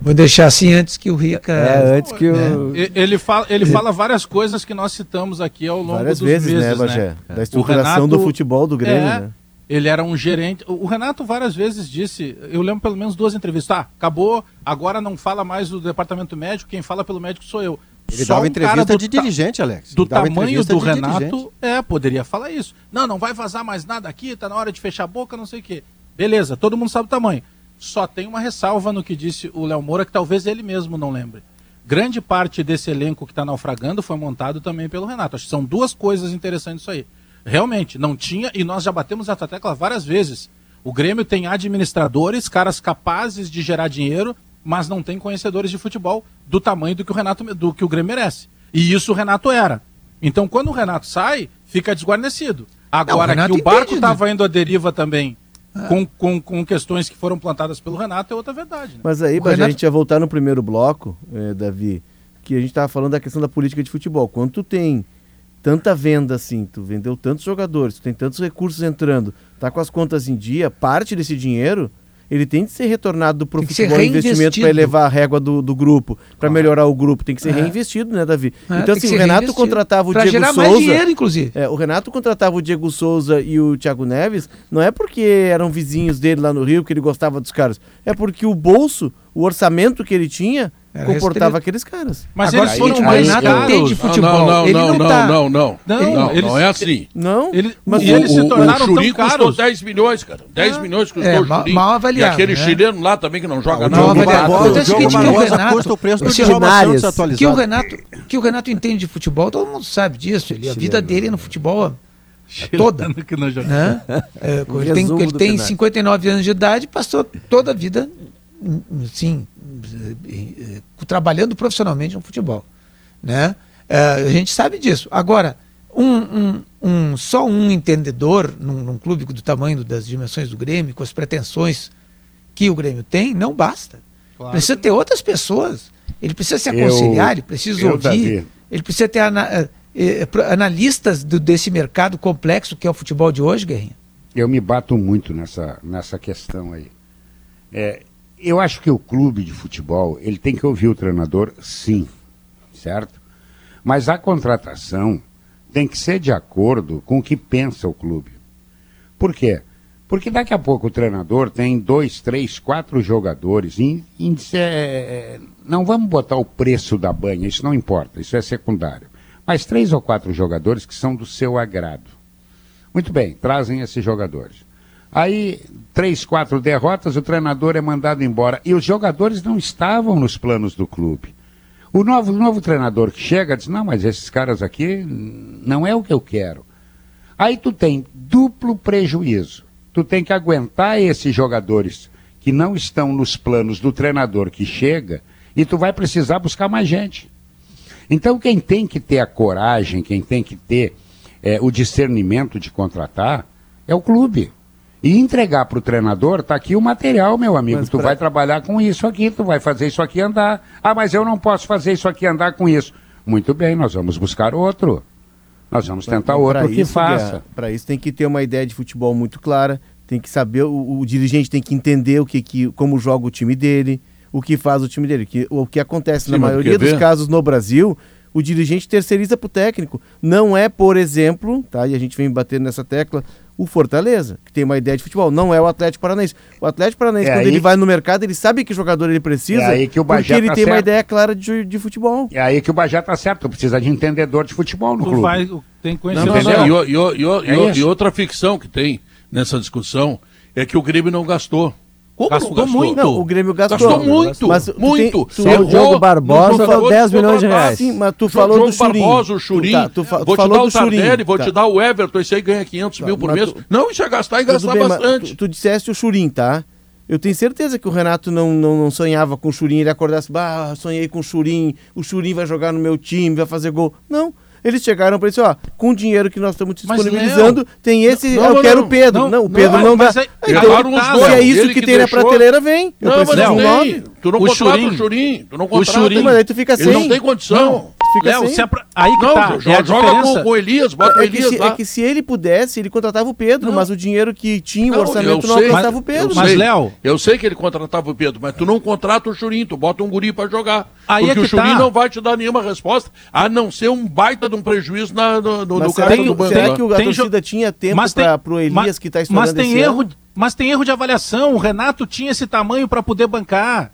E: Vou deixar assim antes que o Rica.
D: É, antes que o.
F: É. Ele, fala, ele fala várias coisas que nós citamos aqui ao longo
G: várias
F: dos
G: vezes,
F: né,
G: meses, né, Bagé? Né? Da estruturação Renato, do futebol do Grêmio, é, né?
F: Ele era um gerente. O Renato várias vezes disse, eu lembro pelo menos duas entrevistas. Ah, acabou, agora não fala mais do departamento médico, quem fala pelo médico sou eu.
I: Ele Só dava um entrevista de dirigente, Alex.
F: Do tamanho do Renato, dirigente. é, poderia falar isso. Não, não vai vazar mais nada aqui, tá na hora de fechar a boca, não sei o quê. Beleza, todo mundo sabe o tamanho. Só tem uma ressalva no que disse o Léo Moura, que talvez ele mesmo não lembre. Grande parte desse elenco que está naufragando foi montado também pelo Renato. Acho que são duas coisas interessantes isso aí. Realmente, não tinha, e nós já batemos essa tecla várias vezes. O Grêmio tem administradores, caras capazes de gerar dinheiro, mas não tem conhecedores de futebol do tamanho do que o Renato do que o Grêmio merece. E isso o Renato era. Então, quando o Renato sai, fica desguarnecido. Agora não, o que o barco estava indo à deriva também com, com, com questões que foram plantadas pelo Renato é outra verdade. Né?
G: Mas aí, Renato... a gente ia voltar no primeiro bloco, eh, Davi, que a gente estava falando da questão da política de futebol. Quando tu tem tanta venda assim, tu vendeu tantos jogadores, tu tem tantos recursos entrando, tá com as contas em dia, parte desse dinheiro ele tem de ser retornado para o futebol investimento para elevar a régua do, do grupo, para melhorar o grupo, tem que ser é. reinvestido, né, Davi? É, então, assim, o Renato contratava o Diego gerar Souza. Mais
E: dinheiro, inclusive.
G: É, o Renato contratava o Diego Souza e o Thiago Neves, não é porque eram vizinhos dele lá no Rio, que ele gostava dos caras, é porque o bolso, o orçamento que ele tinha era comportava aqueles caras.
B: Mas Agora, eles foram mais caros. de futebol. Não, não, ele não, não, tá... não, não, não. Não, eles, não é assim.
G: Não.
B: Ele, mas e eles o, se tornaram o Churin custou 10 milhões, cara. 10 ah, milhões custou é, o.
E: Mal avaliado.
B: E aquele né? chileno lá também que não joga nada. Mal
E: avaliado. O jogo Barbosa custa o preço do. Que o Renato, que o Renato entende de futebol, todo mundo sabe disso. Ele, a vida dele no futebol é toda. Que não joga. Né? É, ele tem, ele tem 59 anos de idade, passou toda a vida, sim, trabalhando profissionalmente no futebol. Né? É, a gente sabe disso. Agora, um, um, um só um entendedor num, num, clube do tamanho das dimensões do Grêmio, com as pretensões que o Grêmio tem, não basta. Claro. Precisa ter outras pessoas. Ele precisa se aconselhar, eu, ele precisa ouvir, Davi. ele precisa ter ana, eh, eh, analistas do, desse mercado complexo que é o futebol de hoje, Guerrinha.
H: Eu me bato muito nessa, nessa questão aí. É, eu acho que o clube de futebol, ele tem que ouvir o treinador, sim, certo? Mas a contratação tem que ser de acordo com o que pensa o clube. Por quê? Porque daqui a pouco o treinador tem dois, três, quatro jogadores. Em, em, é, não vamos botar o preço da banha, isso não importa, isso é secundário. Mas três ou quatro jogadores que são do seu agrado. Muito bem, trazem esses jogadores. Aí, três, quatro derrotas, o treinador é mandado embora. E os jogadores não estavam nos planos do clube. O novo, novo treinador que chega diz: Não, mas esses caras aqui não é o que eu quero. Aí tu tem duplo prejuízo. Tu tem que aguentar esses jogadores que não estão nos planos do treinador que chega e tu vai precisar buscar mais gente. Então, quem tem que ter a coragem, quem tem que ter é, o discernimento de contratar é o clube. E entregar para o treinador, tá aqui o material, meu amigo. Mas tu pra... vai trabalhar com isso aqui, tu vai fazer isso aqui andar. Ah, mas eu não posso fazer isso aqui andar com isso. Muito bem, nós vamos buscar outro. Nós vamos tentar outro que isso, faça.
G: Para isso tem que ter uma ideia de futebol muito clara, tem que saber, o, o, dirigente tem que entender o que, que, como joga o time dele, o que faz o time dele. Que, o que acontece Sim, na maioria dos ver? casos no Brasil, o dirigente terceiriza para o técnico. Não é, por exemplo, tá? E a gente vem batendo nessa tecla, o Fortaleza, que tem uma ideia de futebol, não é o Atlético Paranaense. O Atlético Paranaense, é quando aí... ele vai no mercado, ele sabe que jogador ele precisa, é
H: aí que o porque
G: ele
H: tá
G: tem
H: certo.
G: uma ideia clara de, de futebol.
H: É aí que o Bajé tá certo, precisa de entendedor de futebol no tu clube. Vai,
B: tem conhecimento. Não, não, não. E, e, e, e, outra ficção que tem nessa discussão é que o Grêmio não gastou.
E: Como gastou, gastou? muito? Não,
G: o Grêmio gastou.
B: Gastou muito, mas muito.
D: Tem, tu, o Diogo Barbosa falou 10 milhões de reais.
G: Sim, mas tu falou do Churim.
B: Barbosa, o Churim. Tá, tu fa vou te dar o Tardelli, vou tá. te dar o Everton, esse aí ganha 500 tá, mil por mês. Tu, não, isso é gastar e gastar bem, bastante.
G: Tu, tu disseste o Churim, tá? Eu tenho certeza que o Renato não, não, não sonhava com o Churim, ele acordasse, bah, sonhei com o Churim, o Churim vai jogar no meu time, vai fazer gol. Não, eles chegaram para isso, ó, com o dinheiro que nós estamos disponibilizando, tem esse, não, eu quero o Pedro. Não, não, o Pedro não, dá. Aí, então, se é isso que, que tem deixou... na prateleira, vem.
B: Eu não, preciso mas não tem. Tu não o contrata o Churim. Tu não contrata. O Churim,
G: mas aí tu fica sem.
B: Ele não tem condição.
G: Fica Léo, sem.
B: Pra... Aí que não, tá. Joga, é joga com, com o Elias, bota
G: é,
B: o Elias
G: que se, é que se ele pudesse, ele contratava o Pedro, mas o dinheiro que tinha, o orçamento não alcançava o Pedro.
B: Mas, Léo... Eu sei que ele contratava o Pedro, mas tu não contrata o Churim, tu bota um guri pra jogar. Aí porque é o Churim tá. não vai te dar nenhuma resposta, a não ser um baita de um prejuízo na, no, no, no
G: cara do banco. Será que o, a torcida tinha tempo mas tem, pra, pro Elias mas, que tá estourando
E: mas tem erro, Mas tem erro de avaliação, o Renato tinha esse tamanho para poder bancar.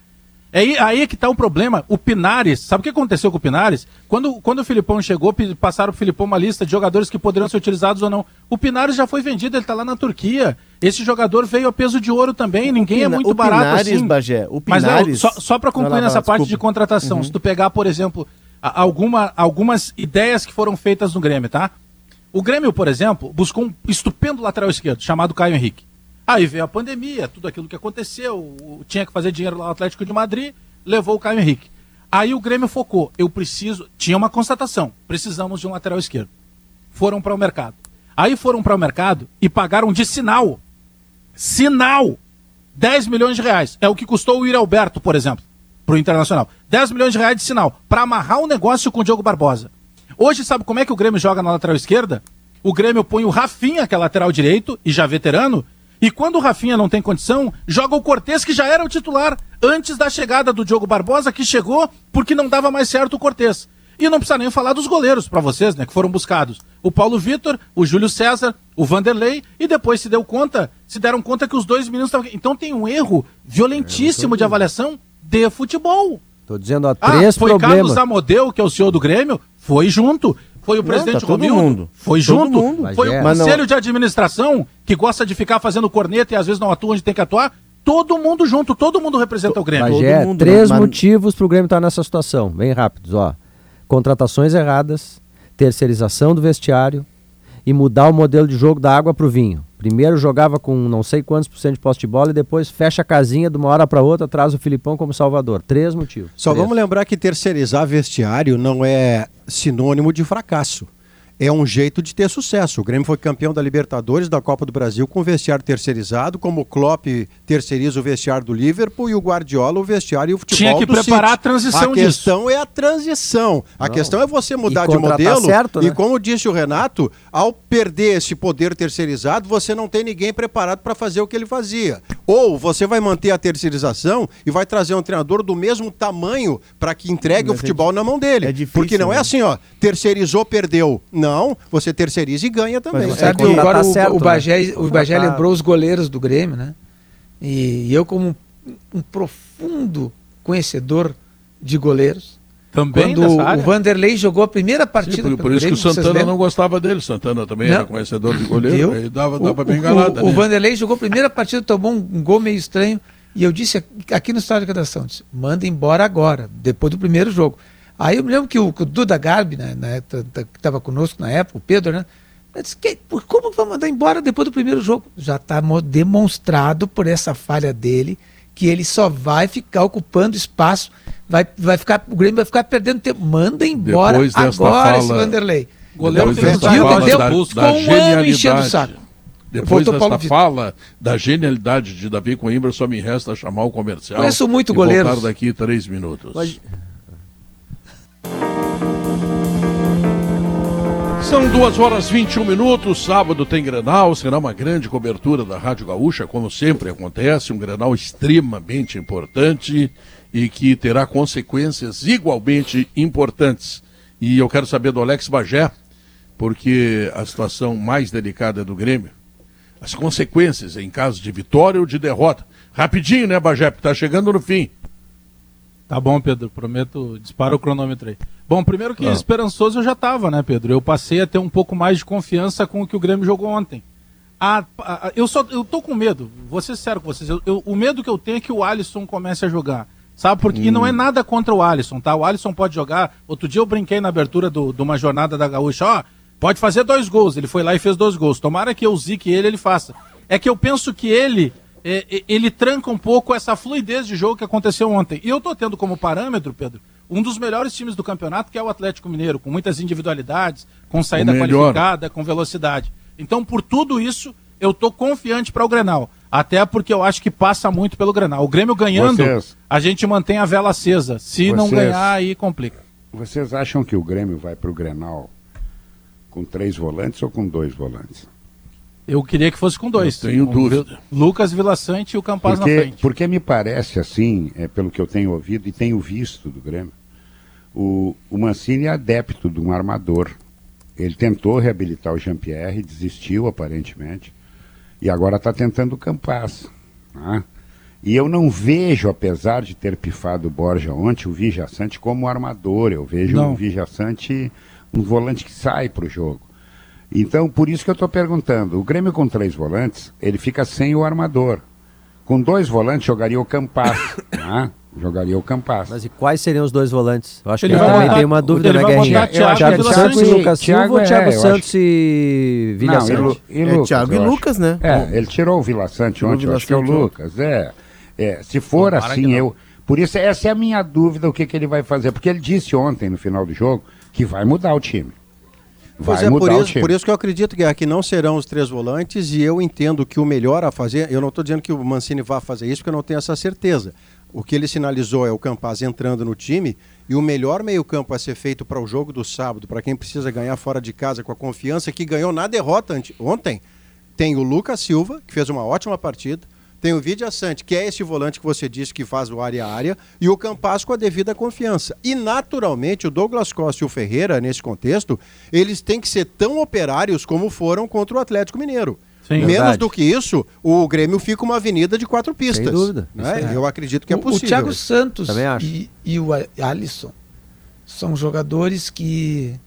E: É aí, aí que está o problema. O Pinares, sabe o que aconteceu com o Pinares? Quando, quando o Filipão chegou, passaram para o Filipão uma lista de jogadores que poderiam ser utilizados ou não. O Pinares já foi vendido, ele está lá na Turquia. Esse jogador veio a peso de ouro também, ninguém Pina, é muito barato Pinares, assim.
G: Bagé, o
E: Pinares... Mas não, só, só para concluir nessa parte desculpa. de contratação, uhum. se tu pegar, por exemplo, alguma, algumas ideias que foram feitas no Grêmio, tá? O Grêmio, por exemplo, buscou um estupendo lateral esquerdo, chamado Caio Henrique. Aí veio a pandemia, tudo aquilo que aconteceu, tinha que fazer dinheiro lá no Atlético de Madrid, levou o Caio Henrique. Aí o Grêmio focou, eu preciso, tinha uma constatação, precisamos de um lateral esquerdo. Foram para o mercado. Aí foram para o mercado e pagaram de sinal. Sinal! 10 milhões de reais. É o que custou o Ir Alberto, por exemplo, para o Internacional. 10 milhões de reais de sinal, para amarrar o um negócio com o Diogo Barbosa. Hoje, sabe como é que o Grêmio joga na lateral esquerda? O Grêmio põe o Rafinha, que é lateral direito, e já veterano,
F: E quando o Rafinha não tem condição, joga o Cortez, que já era o titular antes da chegada do Diogo Barbosa, que chegou porque não dava mais certo o Cortez. E não precisa nem falar dos goleiros para vocês, né, que foram buscados. O Paulo Vitor, o Júlio César, o Vanderlei, e depois se deu conta, se deram conta que os dois meninos estavam. Então tem um erro violentíssimo de avaliação de futebol.
D: Tô dizendo há três ah,
F: foi
D: problemas.
F: Carlos Amodeu, que é o senhor do Grêmio, foi junto. Foi o não, presidente tá Romildo, mundo. foi todo junto. Mundo. Foi o conselho não... de administração, que gosta de ficar fazendo corneta e às vezes não atua onde tem que atuar. Todo mundo junto, todo mundo representa o Grêmio.
D: Bagé, mundo, três mas... motivos para o Grêmio estar nessa situação, bem rápidos, ó. Contratações erradas, terceirização do vestiário e mudar o modelo de jogo da água para o vinho. Primeiro jogava com não sei quantos por cento de posse de bola e depois fecha a casinha de uma hora para outra, traz o Filipão como salvador. Três motivos.
I: Só
D: Três.
I: vamos lembrar que terceirizar vestiário não é sinônimo de fracasso é um jeito de ter sucesso. O Grêmio foi campeão da Libertadores, da Copa do Brasil, com vestiário terceirizado, como o Klopp terceiriza o vestiário do Liverpool e o Guardiola o vestiário e o futebol
F: Tinha que preparar
I: City.
F: a transição
I: A questão disso. é a transição. A Não. questão é você mudar de modelo. Certo, né? E como disse o Renato, ao perder esse poder terceirizado, você não tem ninguém preparado para fazer o que ele fazia. Ou você vai manter a terceirização e vai trazer um treinador do mesmo tamanho para que entregue Mas o é futebol é na mão dele. É difícil, Porque não é né? é assim, ó, terceirizou, perdeu. Não, você terceiriza e ganha também. Mas
E: sabe, é, agora tá o, certo, o Bagé, né? o Bagé lembrou os goleiros do Grêmio, né? E, eu, como um, um profundo conhecedor de goleiros,
F: também
E: Quando o Vanderlei jogou a primeira partida.
B: Sim, por, por isso Grêmio, que o Santana não gostava dele. Santana também não. era conhecedor de goleiro. Aí dava, dava o, bem enganada.
E: O, né? o, Vanderlei jogou a primeira partida, tomou um, um, gol meio estranho. E eu disse aqui no estádio de redação: disse, manda embora agora, depois do primeiro jogo. Aí eu me lembro que o, que o Duda Garbi, né, né, que estava conosco na época, o Pedro, né? Disse, que, como vai mandar embora depois do primeiro jogo? Já está demonstrado por essa falha dele que ele só vai ficar ocupando espaço, vai, vai ficar, o Grêmio vai ficar perdendo tempo. Manda embora agora fala, esse Vanderlei.
B: Goleiro Depois desta fala deu, da, da genialidade. Depois Voltou desta fala da genialidade de Davi Coimbra, só me resta chamar o comercial.
E: Conheço muito goleiro.
B: voltar daqui três minutos. Mas... São duas horas 21 minutos, sábado tem Grenal, será uma grande cobertura da Rádio Gaúcha, como sempre acontece, um Grenal extremamente importante e que terá consequências igualmente importantes. E eu quero saber do Alex Bagé, porque a situação mais delicada é do Grêmio, as consequências em caso de vitória ou de derrota. Rapidinho, né, Bagé, porque está chegando no fim.
F: Tá bom, Pedro, prometo, dispara o cronômetro aí. Bom, primeiro que esperançoso eu já estava, né, Pedro? Eu passei a ter um pouco mais de confiança com o que o Grêmio jogou ontem. A, a, eu só eu tô com medo, vou ser sério com vocês. Eu, eu, o medo que eu tenho é que o Alisson comece a jogar. Sabe? Porque hum. e não é hum. nada contra o Alisson, tá? O Alisson pode jogar. Outro dia eu brinquei na abertura de uma jornada da Gaúcha, ó, pode fazer dois gols. Ele foi lá e fez dois gols. Tomara que eu zique ele, ele faça. É que eu penso que ele ele tranca um pouco essa fluidez de jogo que aconteceu ontem. E eu tô tendo como parâmetro, Pedro, um dos melhores times do campeonato, que é o Atlético Mineiro, com muitas individualidades, com saída qualificada, com velocidade. Então, por tudo isso, eu tô confiante para o Grenal. Até porque eu acho que passa muito pelo Grenal. O Grêmio ganhando, vocês, a gente mantém a vela acesa. Se vocês, não ganhar, aí complica.
H: Vocês acham que o Grêmio vai para o Grenal com três volantes ou com dois volantes?
F: Eu queria que fosse com dois.
B: Eu tenho dúvida.
F: Lucas Vilaçante e o Campaz
H: porque,
F: na frente.
H: Porque me parece assim, é, pelo que eu tenho ouvido e tenho visto do Grêmio, o, o Mancini é adepto de um armador. Ele tentou reabilitar o Jean-Pierre, desistiu aparentemente, e agora está tentando o Campaz. Né? E eu não vejo, apesar de ter pifado o Borja ontem, o Vijaçante como armador. Eu vejo o Vijaçante um volante que sai para o jogo. Então, por isso que eu estou perguntando. O Grêmio com três volantes, ele fica sem o armador. Com dois volantes, jogaria o Campas. né? Jogaria o Campas.
D: Mas e quais seriam os dois volantes? Eu acho ele que eu também tenho uma dúvida na guerrinha.
E: Thiago, Thiago Santos e Lucas Silva ou Thiago
D: é, Santos acho... e Vila Não, Santos?
E: E, e Lucas, é, Thiago e Lucas, né?
H: É, ele tirou o Vila Santos ontem, eu acho que é o Lucas. É, é se for Bom, assim, eu... Por isso, essa é a minha dúvida, o que, que ele vai fazer. Porque ele disse ontem, no final do jogo, que vai mudar o time.
I: Vai pois é, por isso, por isso que eu acredito que aqui não serão os três volantes e eu entendo que o melhor a fazer, eu não estou dizendo que o Mancini vá fazer isso, porque eu não tenho essa certeza. O que ele sinalizou é o Campaz entrando no time e o melhor meio-campo a ser feito para o jogo do sábado, para quem precisa ganhar fora de casa com a confiança que ganhou na derrota ontem, tem o Lucas Silva, que fez uma ótima partida, tem o Vidia Sante, que é esse volante que você disse que faz o área a área, e o Campas com a devida confiança. E, naturalmente, o Douglas Costa e o Ferreira, nesse contexto, eles têm que ser tão operários como foram contra o Atlético Mineiro. Sim, Menos verdade. do que isso, o Grêmio fica uma avenida de quatro pistas. Sem
D: dúvida.
I: Né? É. Eu acredito que é possível.
E: O Thiago Santos e, e, o Alisson são jogadores que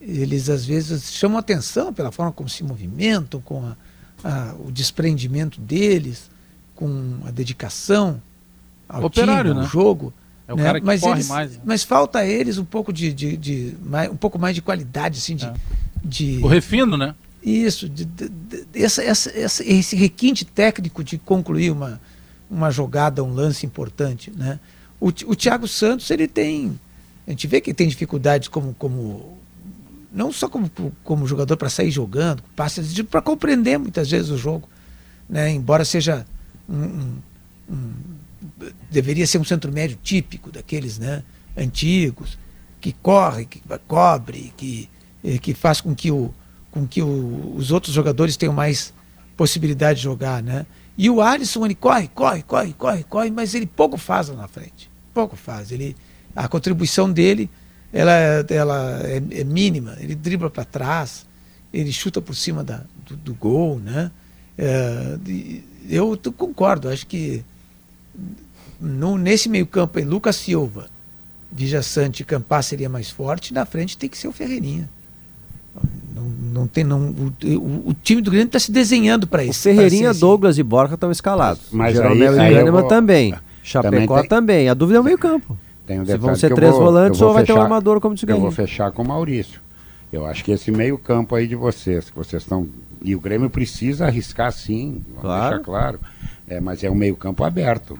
E: eles às vezes chamam atenção pela forma como se movimentam, com a, a, o desprendimento deles com a dedicação ao
F: Operário,
E: time,
F: ao
E: né? jogo.
F: É o né? cara que mas corre
E: eles,
F: mais. Né?
E: Mas falta a eles um pouco de, de, de mais, um pouco mais de qualidade, assim, de,
F: é.
E: de...
F: o refino, né?
E: Isso, de, de, de, essa, essa, essa, esse requinte técnico de concluir uma, uma jogada, um lance importante, né? O, o Thiago Santos ele tem, a gente vê que tem dificuldades como, como não só como, como jogador para sair jogando, para compreender muitas vezes o jogo, né? Embora seja um, um, deveria ser um centro médio típico daqueles né, antigos, que corre, que cobre, que, eh, que faz com que, o, com que o, os outros jogadores tenham mais possibilidade de jogar. Né? E o Alisson, ele corre, corre, corre, corre, corre, mas ele pouco faz lá na frente. Pouco faz. Ele, a contribuição dele ela, ela é, é mínima. Ele dribla para trás, ele chuta por cima da, do, do gol. Né? É, eu concordo, acho que no, nesse meio campo aí, Lucas Silva, Vija Sante e Campar seria mais forte, na frente tem que ser o Ferreirinha. Não, não tem, não, o, o, o time do Grêmio está se desenhando para isso.
D: Ferreirinha, assim. Douglas e Borja estão escalados. Mas Jeromel aí, e Kahneman também. Chapecó também, também. A dúvida é o meio campo.
H: Tem um
D: Se vão ser três vou, volantes ou vai ter um armador como disse
H: Eu vou fechar com o Maurício. Eu acho que esse meio campo aí de vocês, que vocês estão e o Grêmio precisa arriscar sim, vamos claro. deixar claro. É, mas é um meio-campo aberto.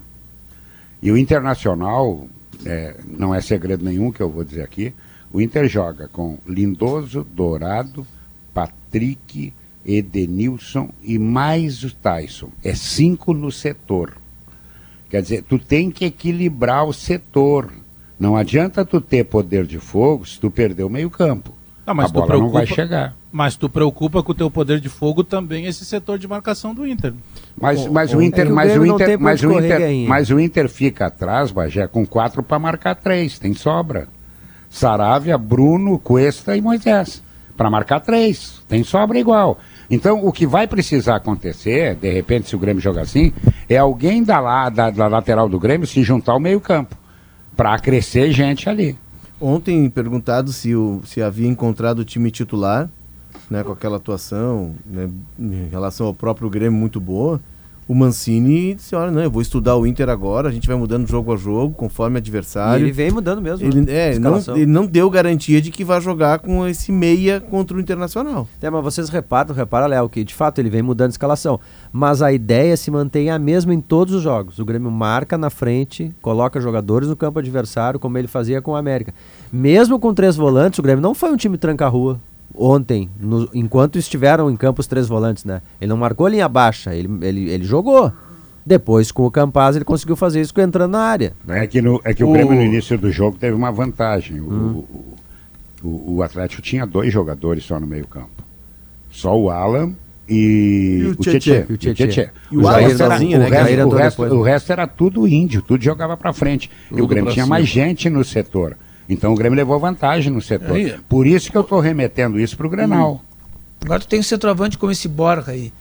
H: E o Internacional, é, não é segredo nenhum que eu vou dizer aqui, o Inter joga com Lindoso, Dourado, Patrick, Edenilson e mais o Tyson. É cinco no setor. Quer dizer, tu tem que equilibrar o setor. Não adianta tu ter poder de fogo se tu perder o meio-campo. Não, a bola preocupa... não vai chegar.
F: Mas tu preocupa com o teu poder de fogo também esse setor de marcação do Inter.
H: Mas, mas o, o Inter, é mas o Inter, mas o Inter, mas o Inter fica atrás, Bagé, com quatro para marcar três, tem sobra. Saravia, Bruno, Cuesta e Moisés. Para marcar três, tem sobra igual. Então, o que vai precisar acontecer, de repente, se o Grêmio jogar assim, é alguém da, lá, da, da lateral do Grêmio se juntar ao meio-campo. Para crescer gente ali.
G: Ontem, perguntado se, o, se havia encontrado o time titular, né, com aquela atuação né, em relação ao próprio Grêmio muito boa, o Mancini disse, olha, não, eu vou estudar o Inter agora, a gente vai mudando jogo a jogo, conforme adversário.
D: E ele vem mudando mesmo.
G: Ele, né? é, não, ele não deu garantia de que vai jogar com esse meia contra o Internacional.
D: É, mas vocês reparam, repara, Léo, que de fato ele vem mudando de escalação. Mas a ideia se mantém a mesma em todos os jogos. O Grêmio marca na frente, coloca jogadores no campo adversário, como ele fazia com o América. Mesmo com três volantes, o Grêmio não foi um time tranca-rua ontem, no, enquanto estiveram em campo os três volantes, né? Ele não marcou linha baixa, ele, ele, ele jogou. Depois, com o Campaz, ele conseguiu fazer isso entrando na área.
H: É que, no, é que o, o Grêmio, no início do jogo, teve uma vantagem. Hum. O, o, o, Atlético tinha dois jogadores só no meio-campo: só o Alan e, e o Tietchan.
G: E o Tietchan.
H: E o, né? O resto, o, resto, o resto era tudo índio, tudo jogava para frente. Tudo e o Grêmio tinha cima. mais gente no setor. Então o Grêmio levou vantagem no setor. Aí. Por isso que eu estou remetendo isso para o Grenal. Hum.
E: Agora tu tem um centroavante como esse Borja aí,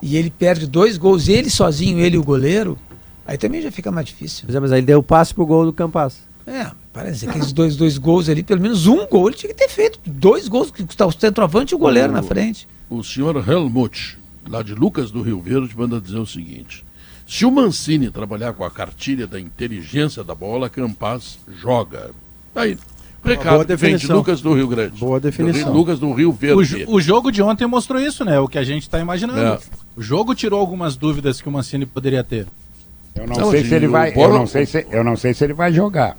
E: e ele perde dois gols, ele sozinho, ele e o goleiro, aí também já fica mais difícil.
D: Pois é, mas aí deu o passe pro gol do Campas.
E: É, parece que aqueles dois, dois gols ali, pelo menos um gol ele tinha que ter feito. Dois gols, que está o centroavante e o goleiro o, na frente.
B: O senhor Helmut, lá de Lucas do Rio Verde, manda dizer o seguinte. Se o Mancini trabalhar com a cartilha da inteligência da bola, Campas joga. Aí, recado vem de Lucas do Rio Grande.
I: Boa definição.
B: Lucas do Rio Verde.
F: O, o, jogo de ontem mostrou isso, né? O que a gente está imaginando. É. O jogo tirou algumas dúvidas que o Mancini poderia ter.
H: Eu não, não sei se ele vai. Eu não sei se, eu não sei se ele vai jogar.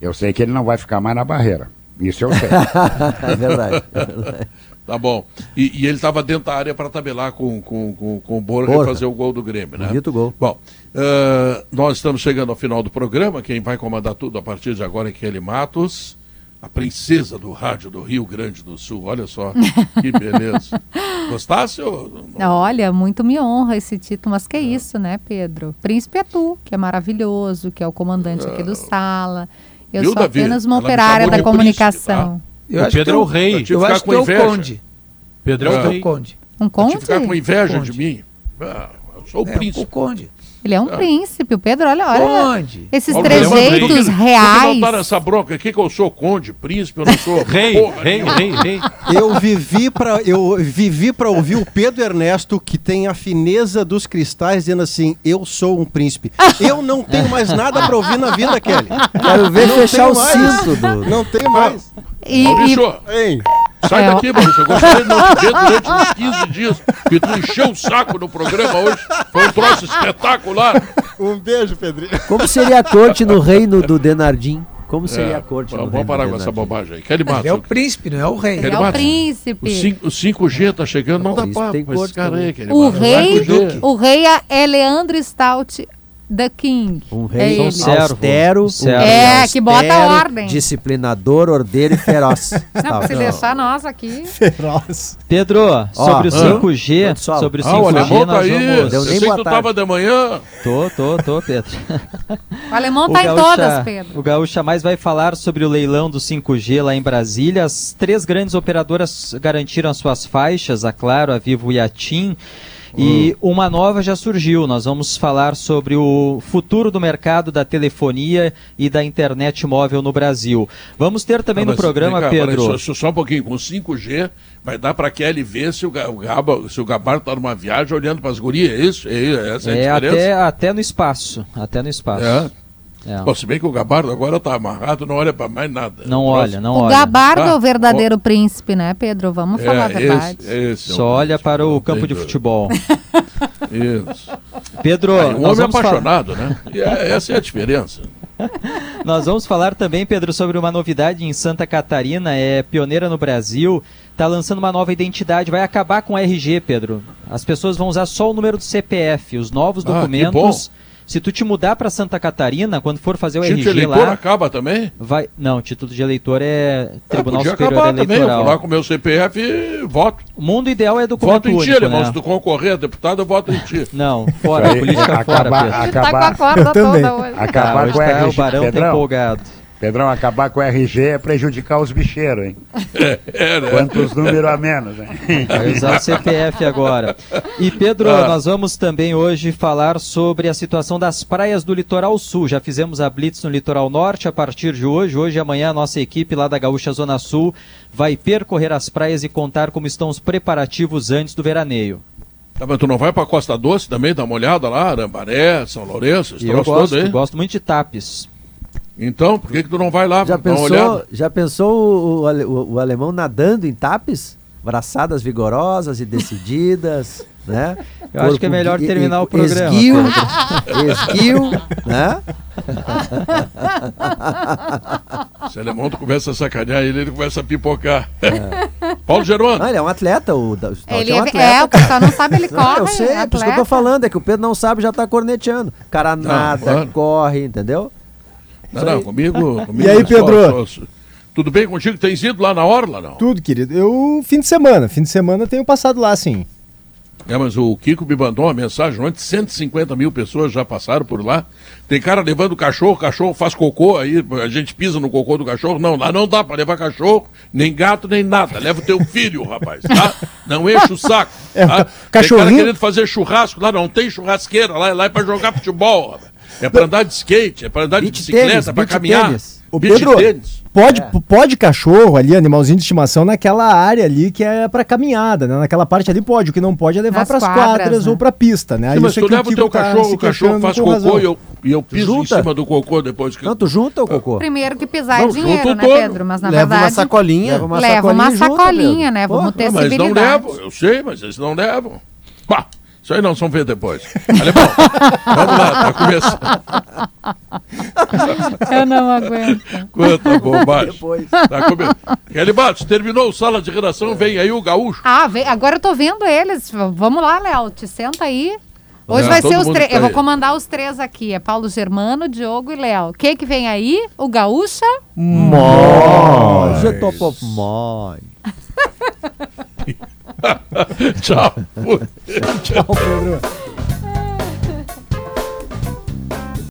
H: Eu sei que ele não vai ficar mais na barreira. Isso eu sei.
D: é verdade. É verdade.
B: Tá bom. E, e ele estava dentro da área para tabelar com, com, com, com o Borja, Borja e fazer o gol do Grêmio, né?
D: Bonito gol.
B: Bom, uh, nós estamos chegando ao final do programa. Quem vai comandar tudo a partir de agora é Kelly Matos. a princesa do rádio do Rio Grande do Sul. Olha só, que beleza. Gostasse? Ou...
L: Olha, muito me honra esse título, mas que é isso, né, Pedro? Príncipe é tu, que é maravilhoso, que é o comandante aqui do Sala. Eu Viu, sou Davi? apenas uma Ela operária da comunicação.
F: Príncipe, tá? o Pedro é o rei.
E: Eu, acho que é o conde.
F: Pedro é o rei.
L: Um conde?
B: ficar com inveja de mim. Ah, eu sou o é, príncipe. O
E: conde.
L: Ele é um príncipe, o Pedro, olha, olha. Conde. Esses Olha, trejeitos reais. Não
B: nessa bronca aqui que eu sou conde, príncipe, eu não sou
F: rei, porra, rei, rei, rei.
I: Eu vivi para eu vivi para ouvir o Pedro Ernesto que tem a fineza dos cristais dizendo assim: "Eu sou um príncipe". Eu não tenho mais nada para ouvir na vida, Kelly.
D: Quero ver não fechar o cinto.
I: Do... Não tenho mais.
B: E, Maurício, e... Sai é, daqui, Maurício. Eu gostaria de não te ver durante uns 15 dias, que tu encheu o saco no programa hoje. Foi um troço espetacular.
I: Um beijo, Pedrinho.
D: Como seria a corte no reino do Denardim? Como seria é, a corte
B: Vamos parar com essa bobagem aí. Kelly Matos.
E: é o príncipe, não é o rei.
L: Ele é o príncipe.
B: O, 5, o g tá chegando, não, não dá papo. Tem esse cara aí,
L: o rei, o rei é Leandro Stout The King.
D: Um rei é austero,
L: é, que bota ordem.
D: Disciplinador, ordeiro e feroz.
L: Não, se deixar nós aqui.
M: Feroz. Pedro, sobre o 5G, sobre o 5G, ah,
B: tá aí. Vamos... Eu sei que tu tava de manhã.
M: Tô, tô, tô, Pedro.
L: O alemão tá o em todas, Pedro.
M: O Gaúcha Mais vai falar sobre o leilão do 5G lá em Brasília. As três grandes operadoras garantiram as suas faixas, a Claro, a Vivo e a TIM. E hum. uma nova já surgiu. Nós vamos falar sobre o futuro do mercado da telefonia e da internet móvel no Brasil. Vamos ter também no programa, cá, Pedro.
B: Só, só, um pouquinho, com 5G vai dar para a Kelly ver se o, Gaba, se o Gabardo está numa viagem olhando para as gurias, é isso? É, essa é, é a
M: diferença? Até, até no espaço. Até no espaço. É.
B: É. Bom, se bem que o Gabardo agora está amarrado, não olha para mais nada.
M: Não olha, não
L: o
M: olha.
L: O Gabardo ah, é o verdadeiro ó, príncipe, né, Pedro? Vamos é, falar a verdade.
M: Esse, esse Só é olha para o campo de futebol.
B: Isso.
M: Pedro,
B: ah, um homem apaixonado, falar... né? E é, essa é a diferença.
M: nós vamos falar também, Pedro, sobre uma novidade em Santa Catarina, é pioneira no Brasil, está lançando uma nova identidade, vai acabar com o RG, Pedro. As pessoas vão usar só o número do CPF, os novos ah, documentos se tu te mudar para Santa Catarina, quando for fazer o título RG
B: de eleitor lá, acaba também?
M: Vai, não, título de eleitor é Tribunal é, Superior acabar Eleitoral. Também. Eu
B: vou lá com o meu CPF e voto.
M: O mundo ideal é documento
B: voto em ti, irmão. Né? Se tu concorrer a deputado, eu voto em ti.
M: Não, fora, política acabar, fora, Pedro.
L: Acabar, tá com a corda toda hoje.
M: Acabar ah, com tá, o Barão tá empolgado.
H: Pedrão, acabar com o RG é prejudicar os bicheiros, hein? É, é, né? Quantos números a menos, hein?
M: Vai usar o CPF agora. E Pedro, ah. nós vamos também hoje falar sobre a situação das praias do litoral sul. Já fizemos a Blitz no litoral norte a partir de hoje. Hoje e amanhã a nossa equipe lá da Gaúcha Zona Sul vai percorrer as praias e contar como estão os preparativos antes do veraneio.
B: Tá, mas tu não vai pra Costa Doce também, dar uma olhada lá, Arambaré, São Lourenço,
M: eu gosto, gosto muito de Tapes.
B: Então, por que, que tu não vai lá
D: já pensou, Já pensou o, o, o, alemão nadando em tapes? Braçadas vigorosas e decididas, né?
M: Eu Corpo, acho que é melhor terminar o programa.
D: Esguio, esguio, né?
B: Se alemão tu começa a sacanear ele, ele começa a pipocar. É. Paulo Geroni.
D: ele é um atleta. O, o
L: ele é, um atleta, é, o pessoal não sabe, ele corre.
D: eu sei, é por isso que eu tô falando, é que o Pedro não sabe já tá corneteando. O cara nada, corre, entendeu?
B: Não, não, comigo, comigo.
N: E aí, Pedro? Só, só,
B: tudo bem contigo? Tens ido lá na Orla, não?
N: Tudo, querido. Eu, fim de semana, fim de semana tenho passado lá, sim.
B: É, mas o Kiko me mandou uma mensagem ontem, 150 mil pessoas já passaram por lá. Tem cara levando cachorro, cachorro faz cocô, aí a gente pisa no cocô do cachorro. Não, lá não dá para levar cachorro, nem gato, nem nada. Leva o teu filho, rapaz, tá? Não enche o saco. É, tá? Cachorrinho... Tem cara querendo fazer churrasco lá, não tem churrasqueira, lá, lá é para jogar futebol, rapaz. É para andar de skate, é para andar de bicicleta, para caminhar. Tênis.
N: O Pedro, pode, é. pode cachorro ali, animalzinho de estimação, naquela área ali que é para caminhada, né? Naquela parte ali pode. O que não pode é levar para as quadras, quadras né? ou para pista, né?
B: Sim, mas tu leva o teu tá cachorro, o cachorro faz cocô e eu, e eu piso junta. em cima do cocô depois que.
D: Não, tu junta o cocô.
L: Primeiro que pisar é não, é dinheiro, né, Pedro? Mas na
D: leva
L: verdade.
D: Uma sacolinha,
L: leva uma sacolinha. Leva uma sacolinha, junta, né? Vamos ter
B: Mas não levam, eu sei, mas eles não levam. Bah! Isso aí não, são ver depois. Alemão, vamos lá, tá
L: começando. Eu não aguento.
B: Quanta bobagem. Depois. Tá come... Terminou o sala de redação, vem aí o gaúcho.
L: Ah, vem... agora eu tô vendo eles. Vamos lá, Léo, te senta aí. Hoje vai ser os três. Tá eu vou comandar os três aqui. É Paulo Germano, Diogo e Léo. Quem que vem aí? O Gaúcha?
N: Top of mind.
B: Tchau.
N: Tchau, Pedro.